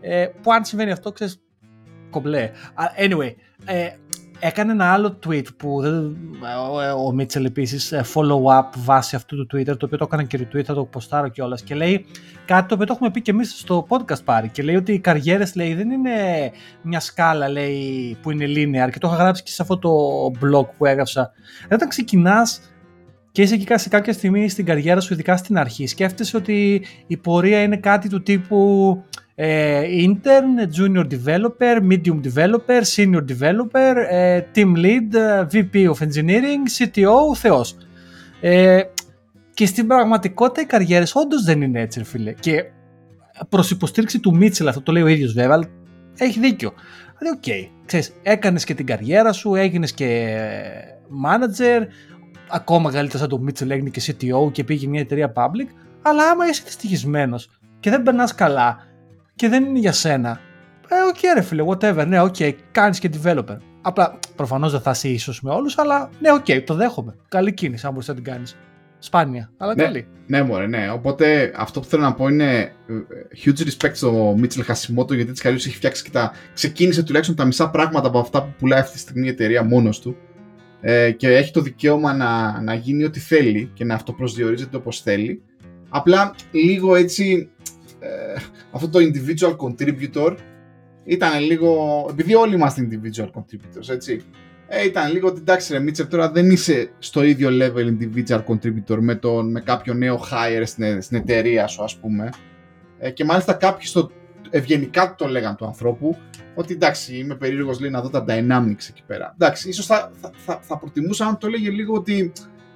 ε, που αν συμβαίνει αυτό, ξέρεις. κομπλέ. Anyway, ε, έκανε ένα άλλο tweet που δεν, ο, ο Μίτσελ επίσης ε, follow up βάσει αυτού του Twitter, το οποίο το έκανα και retweet, θα το ποστάρω κιόλας. Και λέει κάτι το οποίο το έχουμε πει και εμείς στο podcast πάρει. Και λέει ότι οι καριέρες λέει δεν είναι μια σκάλα λέει, που είναι linear. Και το είχα γράψει και σε αυτό το blog που έγραψα. Όταν ξεκινάς και είσαι εκεί σε κάποια στιγμή στην καριέρα σου, ειδικά στην αρχή, σκέφτεσαι ότι η πορεία είναι κάτι του τύπου ε, intern, junior developer, medium developer, senior developer, ε, team lead, ε, VP of engineering, CTO, θεός. Ε, και στην πραγματικότητα οι καριέρες όντως δεν είναι έτσι, φίλε. Και προς υποστήριξη του Μίτσελ, αυτό το λέει ο ίδιος βέβαια, αλλά έχει δίκιο. Δηλαδή, ok, okay, ξέρεις, έκανες και την καριέρα σου, έγινες και manager, ακόμα καλύτερα σαν το Μίτσελ έγινε και CTO και πήγε μια εταιρεία public, αλλά άμα είσαι δυστυχισμένος και δεν περνάς καλά και δεν είναι για σένα. Ε, ok, okay, ρε φίλε, whatever. Ναι, ok, okay, κάνεις και developer. Απλά προφανώς δεν θα είσαι ίσως με όλους, αλλά ναι, ok, okay, το δέχομαι. Καλή κίνηση, αν μπορείς να την κάνεις. Σπάνια, αλλά ναι, καλή. Ναι, μωρέ, ναι. Οπότε αυτό που θέλω να πω είναι ε, huge respect στο Mitchell Χασιμότο γιατί τη καλή έχει φτιάξει και τα. ξεκίνησε τουλάχιστον τα μισά πράγματα από αυτά που πουλάει αυτή τη στιγμή η εταιρεία μόνος του. Ε, και έχει το δικαίωμα να, να γίνει ό,τι θέλει και να αυτοπροσδιορίζεται όπως θέλει. Απλά λίγο έτσι ε, αυτό το individual contributor ήταν λίγο, επειδή όλοι είμαστε individual contributors, έτσι, ε, ήταν λίγο ότι εντάξει ρε Μίτσερ, τώρα δεν είσαι στο ίδιο level individual contributor με, τον, με κάποιο νέο hire στην, στην εταιρεία σου ας πούμε ε, και μάλιστα κάποιοι στο ευγενικά το λέγαν του ανθρώπου ότι εντάξει είμαι περίεργος λέει να δω τα dynamics εκεί πέρα. Εντάξει, ίσως θα, θα, θα, θα προτιμούσα αν το έλεγε λίγο ότι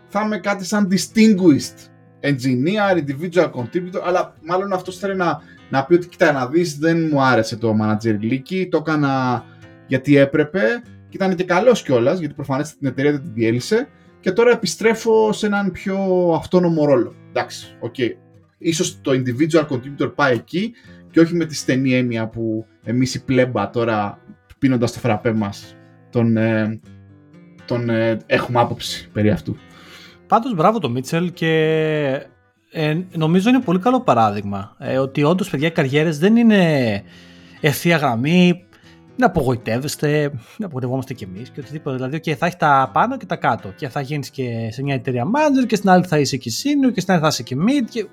θα είμαι κάτι σαν distinguished engineer, individual contributor, αλλά μάλλον αυτός θέλει να, να πει ότι κοίτα να δεις δεν μου άρεσε το manager leaky, το έκανα γιατί έπρεπε και ήταν και καλός κιόλας, γιατί προφανώς την εταιρεία δεν την διέλυσε και τώρα επιστρέφω σε έναν πιο αυτόνομο ρόλο. Εντάξει, ok. Okay. Ίσως το individual contributor πάει εκεί και όχι με τη στενή έννοια που εμείς οι πλέμπα τώρα πίνοντας το φραπέ μας τον, ε, τον ε, έχουμε άποψη περί αυτού. Πάντως μπράβο το Μίτσελ και ε, νομίζω είναι πολύ καλό παράδειγμα ε, ότι όντως παιδιά οι καριέρες δεν είναι ευθεία γραμμή, να απογοητεύεστε, να απογοητευόμαστε κι εμείς και οτιδήποτε. Δηλαδή, okay, θα έχει τα πάνω και τα κάτω και θα γίνεις και σε μια εταιρεία manager και στην άλλη θα είσαι και senior και στην άλλη θα είσαι και mid και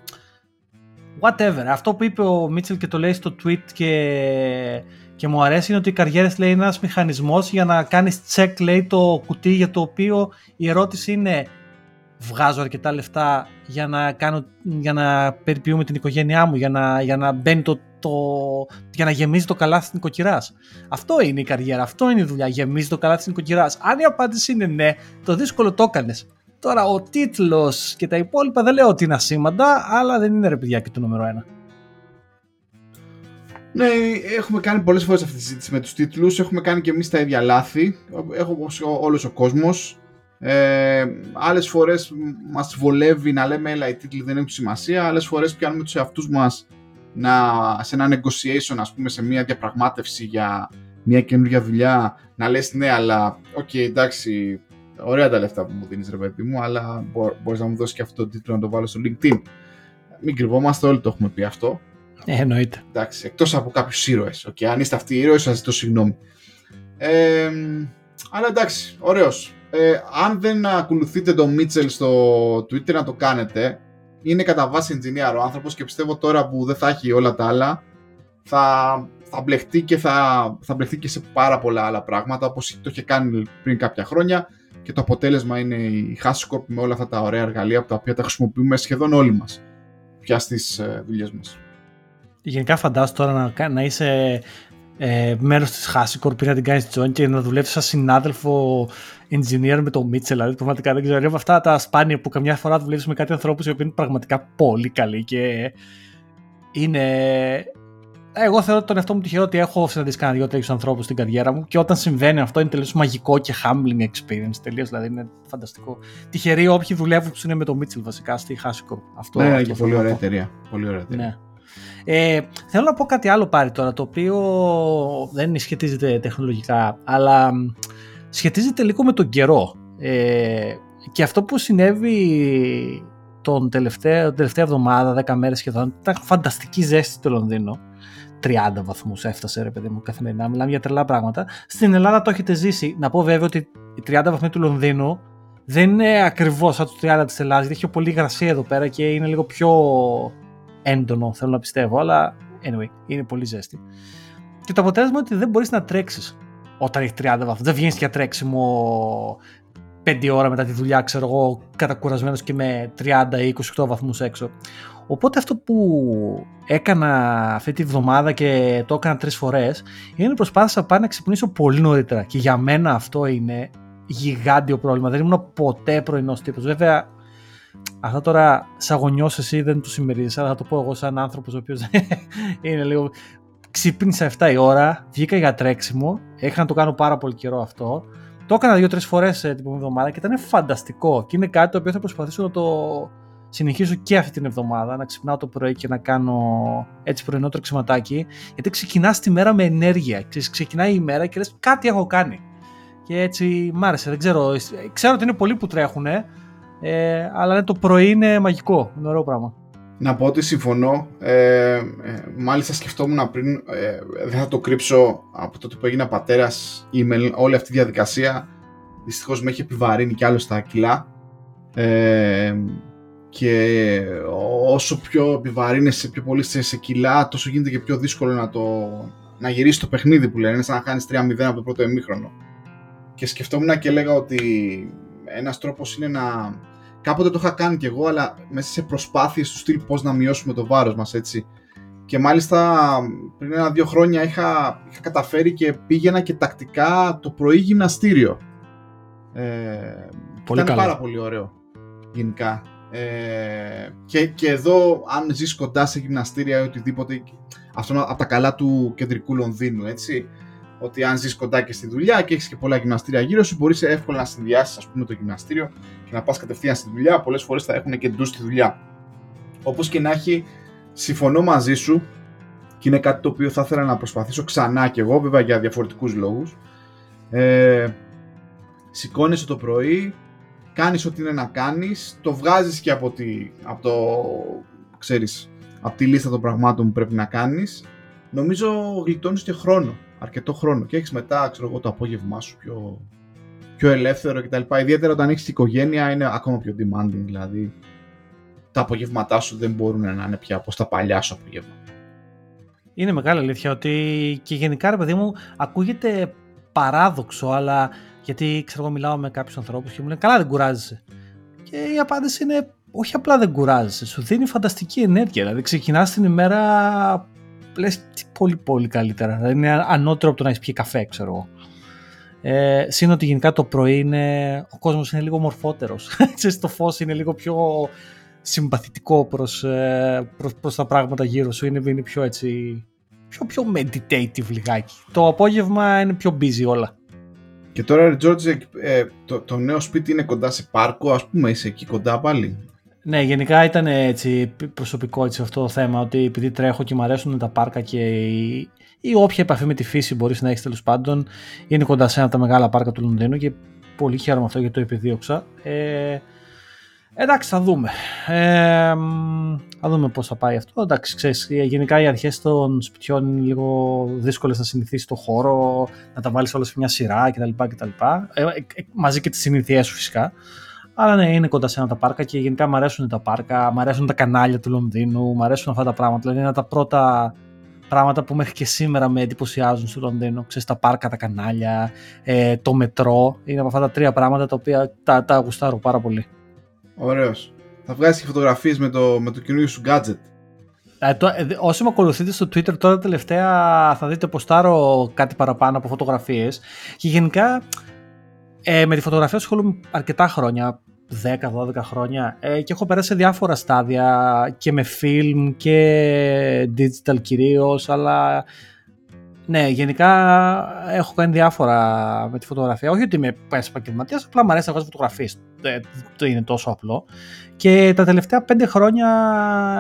whatever. Αυτό που είπε ο Μίτσελ και το λέει στο tweet και, και μου αρέσει είναι ότι οι καριέρες λέει είναι ένας μηχανισμός για να κάνεις check λέει το κουτί για το οποίο η ερώτηση είναι βγάζω αρκετά λεφτά για να, κάνω, για να περιποιούμε την οικογένειά μου, για να, για να μπαίνει το, το, για να γεμίζει το καλάθι της νοικοκυράς. Αυτό είναι η καριέρα, αυτό είναι η δουλειά. Γεμίζει το καλάθι της νοικοκυράς. Αν η απάντηση είναι ναι, το δύσκολο το έκανες. Τώρα ο τίτλος και τα υπόλοιπα δεν λέω ότι είναι ασήμαντα, αλλά δεν είναι ρε παιδιά και το νούμερο ένα. Ναι, έχουμε κάνει πολλές φορές αυτή τη συζήτηση με τους τίτλους, έχουμε κάνει και εμείς τα ίδια λάθη, έχω όλος ο κόσμος. Ε, άλλες φορές μας βολεύει να λέμε έλα οι τίτλοι δεν έχουν σημασία, άλλες φορές πιάνουμε τους εαυτούς μας να, σε ένα negotiation, ας πούμε, σε μια διαπραγμάτευση για μια καινούργια δουλειά, να λες ναι, αλλά οκ, okay, εντάξει, ωραία τα λεφτά που μου δίνεις ρε παιδί μου, αλλά μπορείς να μου δώσεις και αυτό το τίτλο να το βάλω στο LinkedIn. Μην κρυβόμαστε, όλοι το έχουμε πει αυτό. Ε, εννοείται. Εντάξει, εκτός από κάποιους ήρωες. Okay, αν είστε αυτοί οι ήρωες, σας ζητώ συγγνώμη. Ε, αλλά εντάξει, ωραίος. Ε, αν δεν ακολουθείτε τον Μίτσελ στο Twitter να το κάνετε, είναι κατά βάση engineer ο άνθρωπος και πιστεύω τώρα που δεν θα έχει όλα τα άλλα, θα, θα μπλεχτεί και θα, θα μπλεχτεί και σε πάρα πολλά άλλα πράγματα όπως το είχε κάνει πριν κάποια χρόνια και το αποτέλεσμα είναι η Hascorp με όλα αυτά τα ωραία εργαλεία τα οποία τα χρησιμοποιούμε σχεδόν όλοι μας πια στις ε, δουλειές μας. Γενικά φαντάζομαι τώρα να, να είσαι ε, μέρος της Hascorp να την κάνεις join και να δουλεύεις σαν συνάδελφο engineer με τον Mitchell. Δηλαδή, πραγματικά δεν ξέρω. Από αυτά τα σπάνια που καμιά φορά δουλεύεις με κάτι ανθρώπους οι οποίοι είναι πραγματικά πολύ καλοί και είναι. Εγώ θεωρώ τον εαυτό μου τυχερό ότι έχω συναντήσει κανένα δύο τέτοιου ανθρώπους στην καριέρα μου και όταν συμβαίνει αυτό είναι τελείως μαγικό και humbling experience. Τελείως δηλαδή είναι φανταστικό. Τυχεροί όποιοι δουλεύουν που είναι με τον Mitchell βασικά στη Hascorp. Αυτό, ναι, και πολύ ωραία εταιρεία. Πολύ ωραία εταιρεία. Ναι. Ε, θέλω να πω κάτι άλλο πάρει τώρα, το οποίο δεν σχετίζεται τεχνολογικά, αλλά σχετίζεται λίγο με τον καιρό. Ε, και αυτό που συνέβη τον τελευταίο, τελευταία εβδομάδα, 10 μέρες σχεδόν, ήταν φανταστική ζέστη στο Λονδίνο. 30 βαθμούς έφτασε ρε παιδί μου καθημερινά, μιλάμε για τρελά πράγματα. Στην Ελλάδα το έχετε ζήσει. Να πω βέβαια ότι οι 30 βαθμοί του Λονδίνου δεν είναι ακριβώς σαν τους 30 της Ελλάδας, γιατί έχει πολύ υγρασία εδώ πέρα και είναι λίγο πιο έντονο, θέλω να πιστεύω, αλλά anyway, είναι πολύ ζέστη. Και το αποτέλεσμα είναι ότι δεν μπορείς να τρέξεις όταν έχεις 30 βαθμούς. Δεν βγαίνεις για τρέξιμο 5 ώρα μετά τη δουλειά, ξέρω εγώ, κατακουρασμένος και με 30 ή 28 βαθμούς έξω. Οπότε αυτό που έκανα αυτή τη βδομάδα και το έκανα τρεις φορές είναι προσπάθησα να πάω να ξυπνήσω πολύ νωρίτερα και για μένα αυτό είναι γιγάντιο πρόβλημα. Δεν ήμουν ποτέ πρωινός τύπος. Βέβαια Αυτά τώρα σαν εσύ δεν τους συμμερίζεσαι, αλλά θα το πω εγώ σαν άνθρωπος ο οποίος είναι λίγο... Ξύπνησα 7 η ώρα, βγήκα για τρέξιμο, είχα να το κάνω πάρα πολύ καιρό αυτό. Το έκανα δύο-τρεις φορές την επόμενη εβδομάδα και ήταν φανταστικό. Και είναι κάτι το οποίο θα προσπαθήσω να το συνεχίσω και αυτή την εβδομάδα. Να ξυπνάω το πρωί και να κάνω έτσι πρωινό τρεξιματάκι. Γιατί ξεκινάς τη μέρα με ενέργεια. Ξεκινάει η μέρα και λες κάτι έχω κάνει. Και έτσι μ' άρεσε. Δεν ξέρω. Ξέρω ότι είναι πολλοί που τρέχουν. Ε, αλλά ναι, το πρωί είναι μαγικό. Είναι ωραίο πράγμα. Να πω ότι συμφωνώ. Ε, ε, μάλιστα σκεφτόμουν πριν, ε, δεν θα το κρύψω από τότε που έγινα πατέρας email, όλη αυτή η διαδικασία δυστυχώς με έχει επιβαρύνει κι άλλο στα κιλά. Ε, και όσο πιο επιβαρύνεσαι πιο πολύ σε, κιλά, τόσο γίνεται και πιο δύσκολο να, το, να γυρίσεις το παιχνίδι που λένε. Είναι σαν να χάνεις 3-0 από το πρώτο εμίχρονο. Και σκεφτόμουν και έλεγα ότι ένας τρόπος είναι να... Κάποτε το είχα κάνει κι εγώ, αλλά μέσα σε προσπάθειες του στυλ πώς να μειώσουμε το βάρος μας, έτσι. Και μάλιστα πριν ένα-δύο χρόνια είχα, είχα καταφέρει και πήγαινα και τακτικά το πρωί γυμναστήριο. Ε, πολύ ήταν πάρα πολύ ωραίο, γενικά. Ε, και, και εδώ, αν ζεις κοντά σε γυμναστήρια ή οτιδήποτε, αυτό από τα καλά του κεντρικού Λονδίνου, έτσι ότι αν ζεις κοντά και στη δουλειά και έχεις και πολλά γυμναστήρια γύρω σου, μπορείς εύκολα να συνδυάσεις ας πούμε το γυμναστήριο και να πας κατευθείαν στη δουλειά. Πολλές φορές θα έχουν και ντους στη δουλειά. Όπως και να έχει, συμφωνώ μαζί σου και είναι κάτι το οποίο θα ήθελα να προσπαθήσω ξανά κι εγώ, βέβαια για διαφορετικούς λόγους. Ε, σηκώνεσαι το πρωί, κάνεις ό,τι είναι να κάνεις, το βγάζεις και από, τη, από το, ξέρεις, από τη λίστα των πραγμάτων που πρέπει να κάνεις. Νομίζω γλιτώνεις και χρόνο αρκετό χρόνο και έχεις μετά ξέρω εγώ, το απόγευμά σου πιο, πιο ελεύθερο κτλ. Ιδιαίτερα όταν έχεις οικογένεια είναι ακόμα πιο demanding, δηλαδή τα απογεύματά σου δεν μπορούν να είναι πια όπως τα παλιά σου απογεύματα. Είναι μεγάλη αλήθεια ότι και γενικά ρε παιδί μου ακούγεται παράδοξο, αλλά γιατί ξέρω εγώ μιλάω με κάποιους ανθρώπους και μου λένε Καλά, δεν κουράζεσαι. Και η απάντηση είναι όχι απλά δεν κουράζεσαι, σου δίνει φανταστική ενέργεια. Δηλαδή ξεκινάς την ημέρα, λες πολύ πολύ καλύτερα. Δηλαδή είναι ανώτερο από το να έχεις πιει καφέ, ξέρω εγώ. Ε, Συν ότι γενικά το πρωί είναι, ο κόσμος είναι λίγο μορφότερος. το φως είναι λίγο πιο συμπαθητικό προς, ε, προς, προς τα πράγματα γύρω σου. Είναι, είναι πιο έτσι, πιο, πιο meditative λιγάκι. Το απόγευμα είναι πιο busy όλα. Και τώρα, George, ε, το, το νέο σπίτι είναι κοντά σε πάρκο, ας πούμε, είσαι εκεί κοντά πάλι. Ναι, γενικά ήταν έτσι προσωπικό έτσι, αυτό το θέμα, ότι επειδή τρέχω και μου αρέσουν τα πάρκα και η, ή όποια επαφή με τη φύση μπορείς να έχεις τέλος πάντων, είναι κοντά σε ένα από τα μεγάλα πάρκα του Λονδίνου και πολύ χαίρομαι αυτό γιατί το επιδίωξα. Ε, εντάξει, θα δούμε. Ε, θα δούμε πώς θα πάει αυτό. Εντάξει, ξέρεις, γενικά οι αρχές των σπιτιών είναι λίγο δύσκολες να συνηθίσει το χώρο, να τα βάλεις όλα σε μια σειρά κτλ. κτλ. Ε, ε, μαζί και τις συνήθειές σου φυσικά. Αλλά ναι, είναι κοντά σε ένα τα πάρκα και γενικά μου αρέσουν τα πάρκα, μου αρέσουν τα κανάλια του Λονδίνου, μου αρέσουν αυτά τα πράγματα. Δηλαδή είναι τα πρώτα πράγματα που μέχρι και σήμερα με εντυπωσιάζουν στο Λονδίνο. Ξέρεις, τα πάρκα, τα κανάλια, ε, το μετρό. Είναι από αυτά τα τρία πράγματα τα οποία τα, τα γουστάρω πάρα πολύ. Ωραίος. Θα βγάλεις και φωτογραφίες με το, με το καινούριο σου gadget. Ε, το, ε, όσοι με ακολουθείτε στο Twitter τώρα τελευταία θα δείτε ποστάρω κάτι παραπάνω από φωτογραφίες και γενικά ε, με τη φωτογραφία ασχολούμαι αρκετά χρόνια 10-12 χρόνια ε, και έχω περάσει σε διάφορα στάδια και με film και digital κυρίως αλλά ναι, γενικά έχω κάνει διάφορα με τη φωτογραφία. Όχι ότι είμαι επαγγελματία, απλά μου αρέσει να βγάζω φωτογραφίες. Δεν είναι τόσο απλό. Και τα τελευταία πέντε χρόνια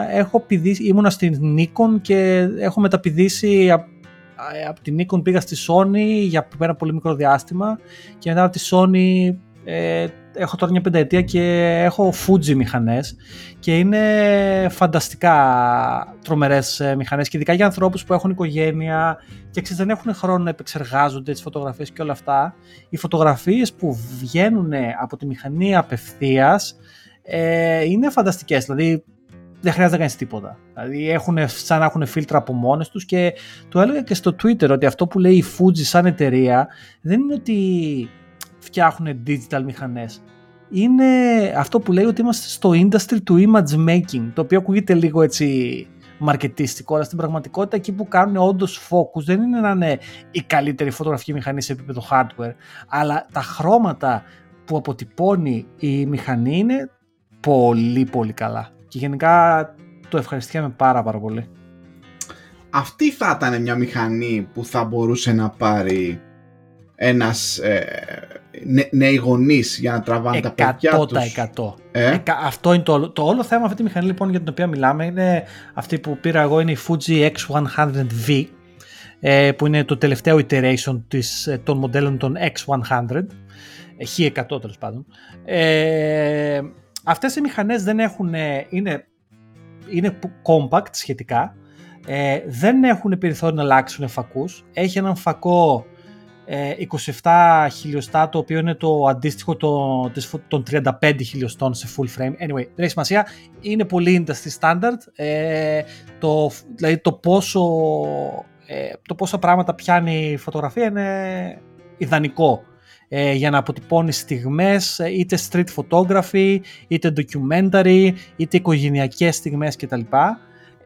έχω πηδήσει, ήμουνα στην Nikon και έχω μεταπηδήσει από την Nikon πήγα στη Sony για ένα πολύ μικρό διάστημα και μετά από τη Sony ε, έχω τώρα μια πενταετία και έχω Fuji μηχανές και είναι φανταστικά τρομερές ε, μηχανές και ειδικά για ανθρώπους που έχουν οικογένεια και ξέρεις, δεν έχουν χρόνο να επεξεργάζονται τις φωτογραφίες και όλα αυτά οι φωτογραφίες που βγαίνουν από τη μηχανή απευθείας ε, είναι φανταστικές δηλαδή δεν χρειάζεται να κάνεις τίποτα. Δηλαδή έχουν, σαν να έχουν φίλτρα από μόνες τους και το έλεγα και στο Twitter ότι αυτό που λέει η Fuji σαν εταιρεία δεν είναι ότι φτιάχνουν digital μηχανές. Είναι αυτό που λέει ότι είμαστε στο industry του image making, το οποίο ακούγεται λίγο έτσι μαρκετίστικο, αλλά στην πραγματικότητα εκεί που κάνουν όντως focus δεν είναι να είναι η καλύτερη φωτογραφική μηχανή σε επίπεδο hardware, αλλά τα χρώματα που αποτυπώνει η μηχανή είναι πολύ πολύ καλά. Και γενικά το ευχαριστήκαμε πάρα πάρα πολύ. Αυτή θα ήταν μια μηχανή που θα μπορούσε να πάρει ένας ε, νέοι γονείς για να τραβάνε τα παιδιά τους. 100%. Ε; Αυτό είναι το, το όλο θέμα αυτή τη μηχανή λοιπόν για την οποία μιλάμε είναι αυτή που πήρα εγώ είναι η Fuji X100V ε, που είναι το τελευταίο iteration της, ε, των μοντέλων των X100 H100 τέλος πάντων ε, αυτές οι μηχανές δεν έχουν είναι, είναι compact σχετικά ε, δεν έχουν περιθώριο να αλλάξουν φακούς έχει έναν φακό 27 ε, χιλιοστά το οποίο είναι το αντίστοιχο των 35 χιλιοστών σε full frame. Anyway, δεν έχει σημασία. Είναι πολύ industry standard. Ε, το, δηλαδή το πόσο, ε, το πόσα πράγματα πιάνει η φωτογραφία είναι ιδανικό ε, για να αποτυπώνει στιγμές είτε street photography, είτε documentary, είτε οικογενειακές στιγμές κτλ.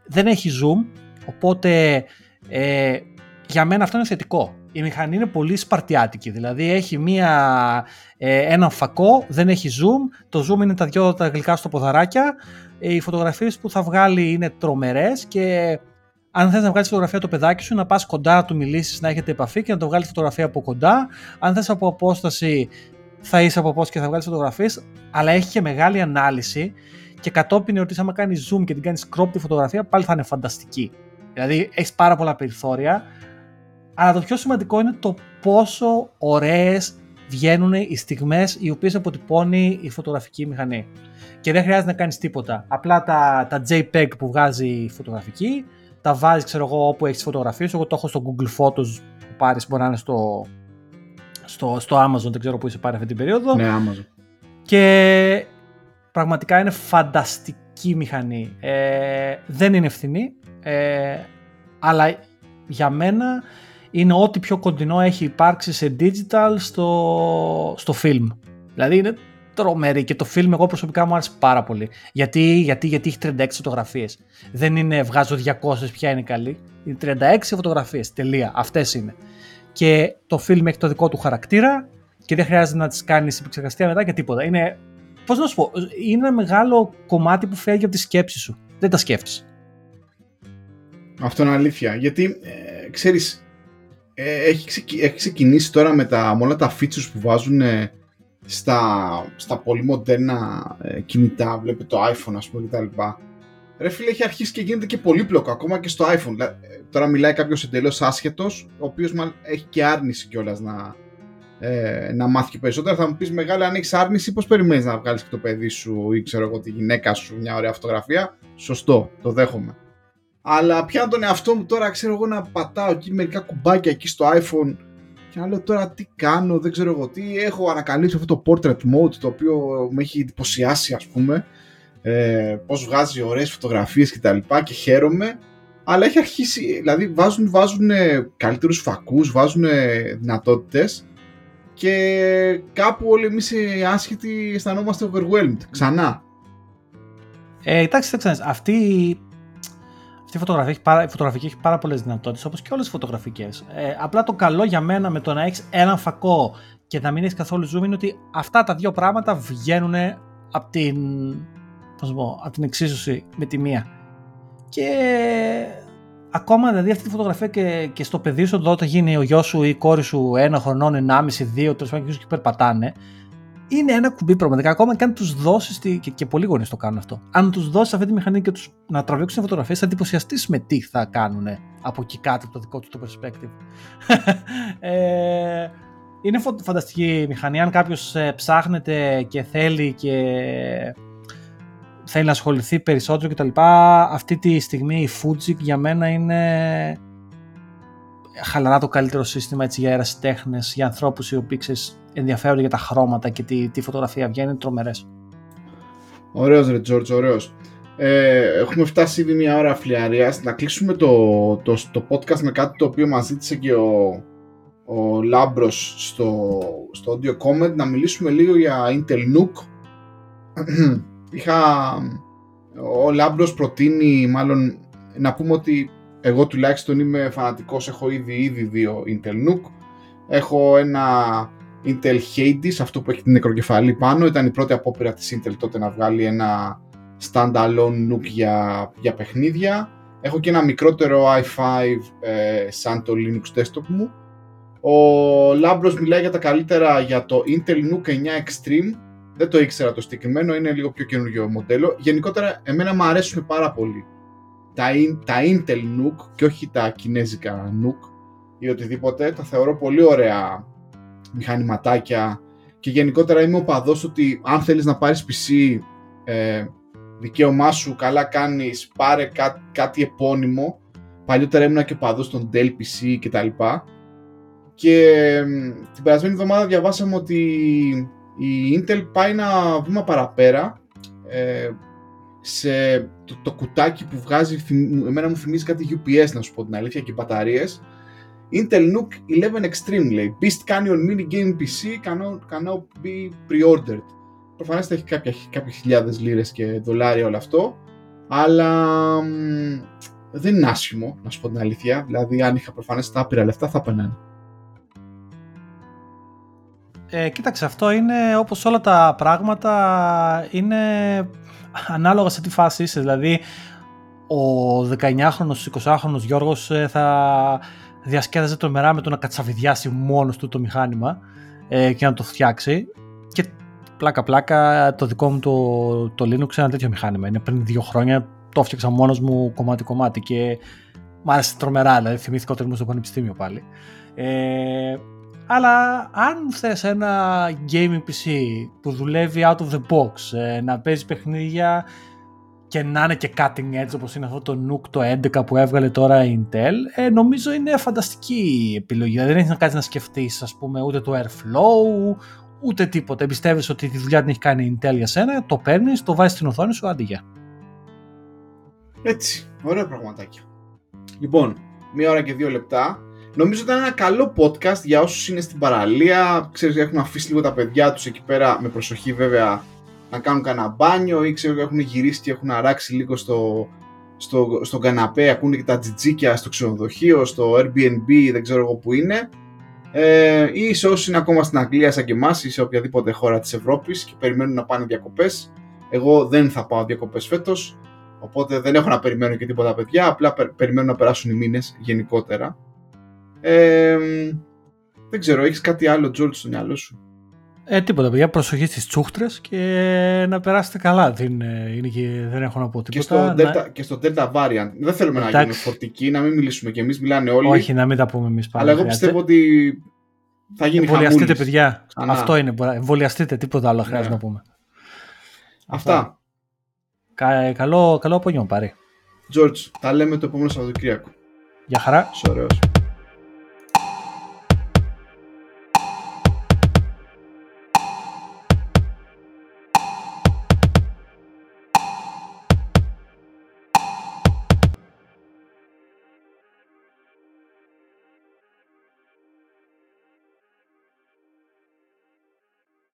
Δεν έχει zoom, οπότε ε, για μένα αυτό είναι θετικό η μηχανή είναι πολύ σπαρτιάτικη. Δηλαδή έχει μία, ε, ένα φακό, δεν έχει zoom. Το zoom είναι τα δυο τα γλυκά στο ποδαράκια. Ε, οι φωτογραφίες που θα βγάλει είναι τρομερές και αν θες να βγάλεις φωτογραφία το παιδάκι σου, να πας κοντά να του μιλήσεις, να έχετε επαφή και να το βγάλεις φωτογραφία από κοντά. Αν θες από απόσταση, θα είσαι από απόσταση και θα βγάλεις φωτογραφίες, αλλά έχει και μεγάλη ανάλυση και κατόπιν ότι άμα κάνεις zoom και την κάνεις crop τη φωτογραφία, πάλι θα είναι φανταστική. Δηλαδή έχεις πάρα πολλά περιθώρια αλλά το πιο σημαντικό είναι το πόσο ωραίες βγαίνουν οι στιγμές οι οποίες αποτυπώνει η φωτογραφική μηχανή. Και δεν χρειάζεται να κάνεις τίποτα. Απλά τα, τα JPEG που βγάζει η φωτογραφική, τα βάζεις ξέρω εγώ όπου έχεις φωτογραφίες. Εγώ το έχω στο Google Photos που πάρεις, μπορεί να είναι στο, στο, στο Amazon, δεν ξέρω που είσαι πάρει αυτή την περίοδο. Ναι, Amazon. Και πραγματικά είναι φανταστική μηχανή. Ε, δεν είναι φθηνή, ε, αλλά για μένα είναι ό,τι πιο κοντινό έχει υπάρξει σε digital στο, στο film. Δηλαδή είναι τρομερή και το φιλμ εγώ προσωπικά μου άρεσε πάρα πολύ. Γιατί, γιατί, γιατί έχει 36 φωτογραφίες. Δεν είναι βγάζω 200 ποια είναι καλή. Είναι 36 φωτογραφίες. Τελεία. Αυτές είναι. Και το φιλμ έχει το δικό του χαρακτήρα και δεν χρειάζεται να τις κάνεις επεξεργαστία μετά και τίποτα. Είναι, πώς να σου πω, είναι ένα μεγάλο κομμάτι που φεύγει από τη σκέψη σου. Δεν τα σκέφτεσαι. Αυτό είναι αλήθεια. Γιατί, ε, ξέρεις, ε, έχει, έχει ξεκινήσει τώρα με, τα, με όλα τα features που βάζουν ε, στα, στα πολύ μοντέρνα ε, κινητά, βλέπετε το iPhone ας πούμε κτλ. Ρε φίλε, έχει αρχίσει και γίνεται και πολύπλοκο ακόμα και στο iPhone. Ε, τώρα μιλάει κάποιος εντελώς άσχετος, ο οποίος έχει και άρνηση κιόλας να, ε, να μάθει και περισσότερα. Θα μου πεις μεγάλη, αν έχεις άρνηση, πώς περιμένεις να βγάλεις και το παιδί σου ή ξέρω εγώ τη γυναίκα σου μια ωραία φωτογραφία; Σωστό, το δέχομαι. Αλλά πιάνω τον εαυτό μου τώρα, ξέρω εγώ να πατάω εκεί μερικά κουμπάκια εκεί στο iPhone και να λέω τώρα τι κάνω, δεν ξέρω εγώ τι. Έχω ανακαλύψει αυτό το portrait mode το οποίο με έχει εντυπωσιάσει ας πούμε. Ε, πώς βγάζει ωραίες φωτογραφίες και τα λοιπά και χαίρομαι. Αλλά έχει αρχίσει, δηλαδή βάζουν, βάζουν καλύτερους φακούς, βάζουν δυνατότητες και κάπου όλοι εμείς οι άσχετοι αισθανόμαστε overwhelmed, ξανά. Ε, εντάξει, αυτή αυτή η φωτογραφία έχει πάρα, η φωτογραφική έχει πάρα πολλές δυνατότητες, όπως και όλες τι φωτογραφικές. Ε, απλά το καλό για μένα με το να έχεις έναν φακό και να μην έχεις καθόλου zoom είναι ότι αυτά τα δύο πράγματα βγαίνουν από την, πώς πω, από την εξίσωση με τη μία. Και ακόμα δηλαδή αυτή τη φωτογραφία και, και στο παιδί σου εδώ όταν γίνει ο γιος σου ή η κόρη σου ένα χρονών, ενάμιση, δύο, τέλος πάντων και περπατάνε, είναι ένα κουμπί πραγματικά. Ακόμα και αν τους δώσεις. Και, και πολλοί γονείς το κάνουν αυτό. Αν τους δώσεις αυτή τη μηχανή και του να τραβήξουν φωτογραφίες, θα εντυπωσιαστείς με τι θα κάνουν από εκεί κάτω από το δικό τους το perspective. ε, είναι φανταστική μηχανή. Αν κάποιος ε, ψάχνεται και θέλει και θέλει να ασχοληθεί περισσότερο κτλ. Αυτή τη στιγμή η Fuji για μένα είναι χαλαρά το καλύτερο σύστημα έτσι, για αερασιτέχνες, για ανθρώπους οι οποίοι ξέρεις, ενδιαφέρονται για τα χρώματα και τη, τη φωτογραφία βγαίνει τρομερές. Ωραίος ρε Τζόρτζ, ωραίος. Ε, έχουμε φτάσει ήδη μια ώρα φλιαρίας. Να κλείσουμε το, το, το podcast με κάτι το οποίο μας ζήτησε και ο, ο Λάμπρος στο, στο audio comment να μιλήσουμε λίγο για Intel NUC. Είχα, ο Λάμπρος προτείνει μάλλον να πούμε ότι εγώ τουλάχιστον είμαι φανατικός, έχω ήδη ήδη δύο Intel NUC. Έχω ένα Intel Hades, αυτό που έχει την νεκροκεφαλή πάνω. Ήταν η πρώτη απόπειρα της Intel τότε να βγάλει ένα standalone NUC για, για παιχνίδια. Έχω και ένα μικρότερο i5 ε, σαν το Linux desktop μου. Ο Λάμπρος μιλάει για τα καλύτερα για το Intel NUC 9 Extreme. Δεν το ήξερα το συγκεκριμένο, είναι λίγο πιο καινούργιο μοντέλο. Γενικότερα, εμένα μου αρέσουν πάρα πολύ τα, τα Intel NUC και όχι τα κινέζικα NUC ή οτιδήποτε. Τα θεωρώ πολύ ωραία μηχανηματάκια και γενικότερα είμαι ο παδός ότι αν θέλεις να πάρεις PC ε, δικαίωμά σου, καλά κάνεις, πάρε κάτι επώνυμο. Παλιότερα ήμουν και ο παδός των Dell PC και τα λοιπά. Και την περασμένη εβδομάδα διαβάσαμε ότι η Intel πάει ένα βήμα παραπέρα ε, σε το, το, κουτάκι που βγάζει, εμένα μου θυμίζει κάτι UPS να σου πω την αλήθεια και μπαταρίες Intel NUC 11 Extreme λέει. Beast Canyon Mini Game PC cannot, be pre-ordered. Προφανώς θα έχει κάποια, κάποιες χιλιάδες λίρες και δολάρια όλο αυτό αλλά δεν είναι άσχημο να σου πω την αλήθεια. Δηλαδή αν είχα προφανές τα άπειρα λεφτά θα πένανε ε, κοίταξε, αυτό είναι όπως όλα τα πράγματα είναι ανάλογα σε τι φάση είσαι. Δηλαδή, ο 19χρονος, 20χρονος Γιώργος ε, θα διασκέδαζε τρομερά με το να κατσαβιδιάσει μόνος του το μηχάνημα ε, και να το φτιάξει. Και πλάκα πλάκα το δικό μου το, το Linux ένα τέτοιο μηχάνημα. Είναι πριν δύο χρόνια το φτιάξα μόνος μου κομμάτι κομμάτι και μου άρεσε τρομερά, δηλαδή θυμήθηκα όταν ήμουν στο πανεπιστήμιο πάλι. Ε, αλλά αν θες ένα gaming PC που δουλεύει out of the box, ε, να παίζει παιχνίδια και να είναι και cutting edge όπως είναι αυτό το Nook το 11 που έβγαλε τώρα η Intel, ε, νομίζω είναι φανταστική επιλογή. Δηλαδή δεν έχει να κάνει να σκεφτείς ας πούμε ούτε το Airflow, ούτε τίποτα. Εμπιστεύεσαι ότι τη δουλειά την έχει κάνει η Intel για σένα, το παίρνεις, το βάζεις στην οθόνη σου, άντε για. Έτσι, ωραία πραγματάκια. Λοιπόν, μία ώρα και δύο λεπτά. Νομίζω ήταν ένα καλό podcast για όσους είναι στην παραλία, ξέρεις, έχουν αφήσει λίγο τα παιδιά τους εκεί πέρα, με προσοχή βέβαια, να κάνουν κανένα μπάνιο ή ξέρω έχουν γυρίσει και έχουν αράξει λίγο στο, στο, στον καναπέ, ακούνε και τα τζιτζίκια στο ξενοδοχείο, στο Airbnb, δεν ξέρω εγώ που είναι. Ε, ή σε όσοι είναι ακόμα στην Αγγλία σαν και εμάς ή σε οποιαδήποτε χώρα της Ευρώπης και περιμένουν να πάνε διακοπές. Εγώ δεν θα πάω διακοπές φέτος, οπότε δεν έχω να περιμένω και τίποτα παιδιά, απλά περιμένω να περάσουν οι μήνες γενικότερα. Ε, δεν ξέρω, έχεις κάτι άλλο George στο μυαλό σου; Ε, τίποτα, παιδιά. Προσοχή στις τσούχτρες και να περάσετε καλά. Δεν, είναι και, δεν έχω να πω τίποτα. Και στο, Delta, και στο Delta Variant. Δεν θέλουμε Εντάξει. να γίνουμε φορτικοί, να μην μιλήσουμε κι εμείς, μιλάνε όλοι. Όχι, να μην τα πούμε εμείς πάλι. Αλλά εγώ πιστεύω ότι θα γίνει Εμβολιαστείτε, παιδιά. Ξανά. Αυτό είναι. Εμβολιαστείτε, τίποτα άλλο χρειάζεται ναι. να πούμε. Αυτά. Κα, καλό, καλό απόγευμα, πάρει. George, τα λέμε το επόμενο Σαββατοκύριακο. Γεια χαρά. Ωραίος.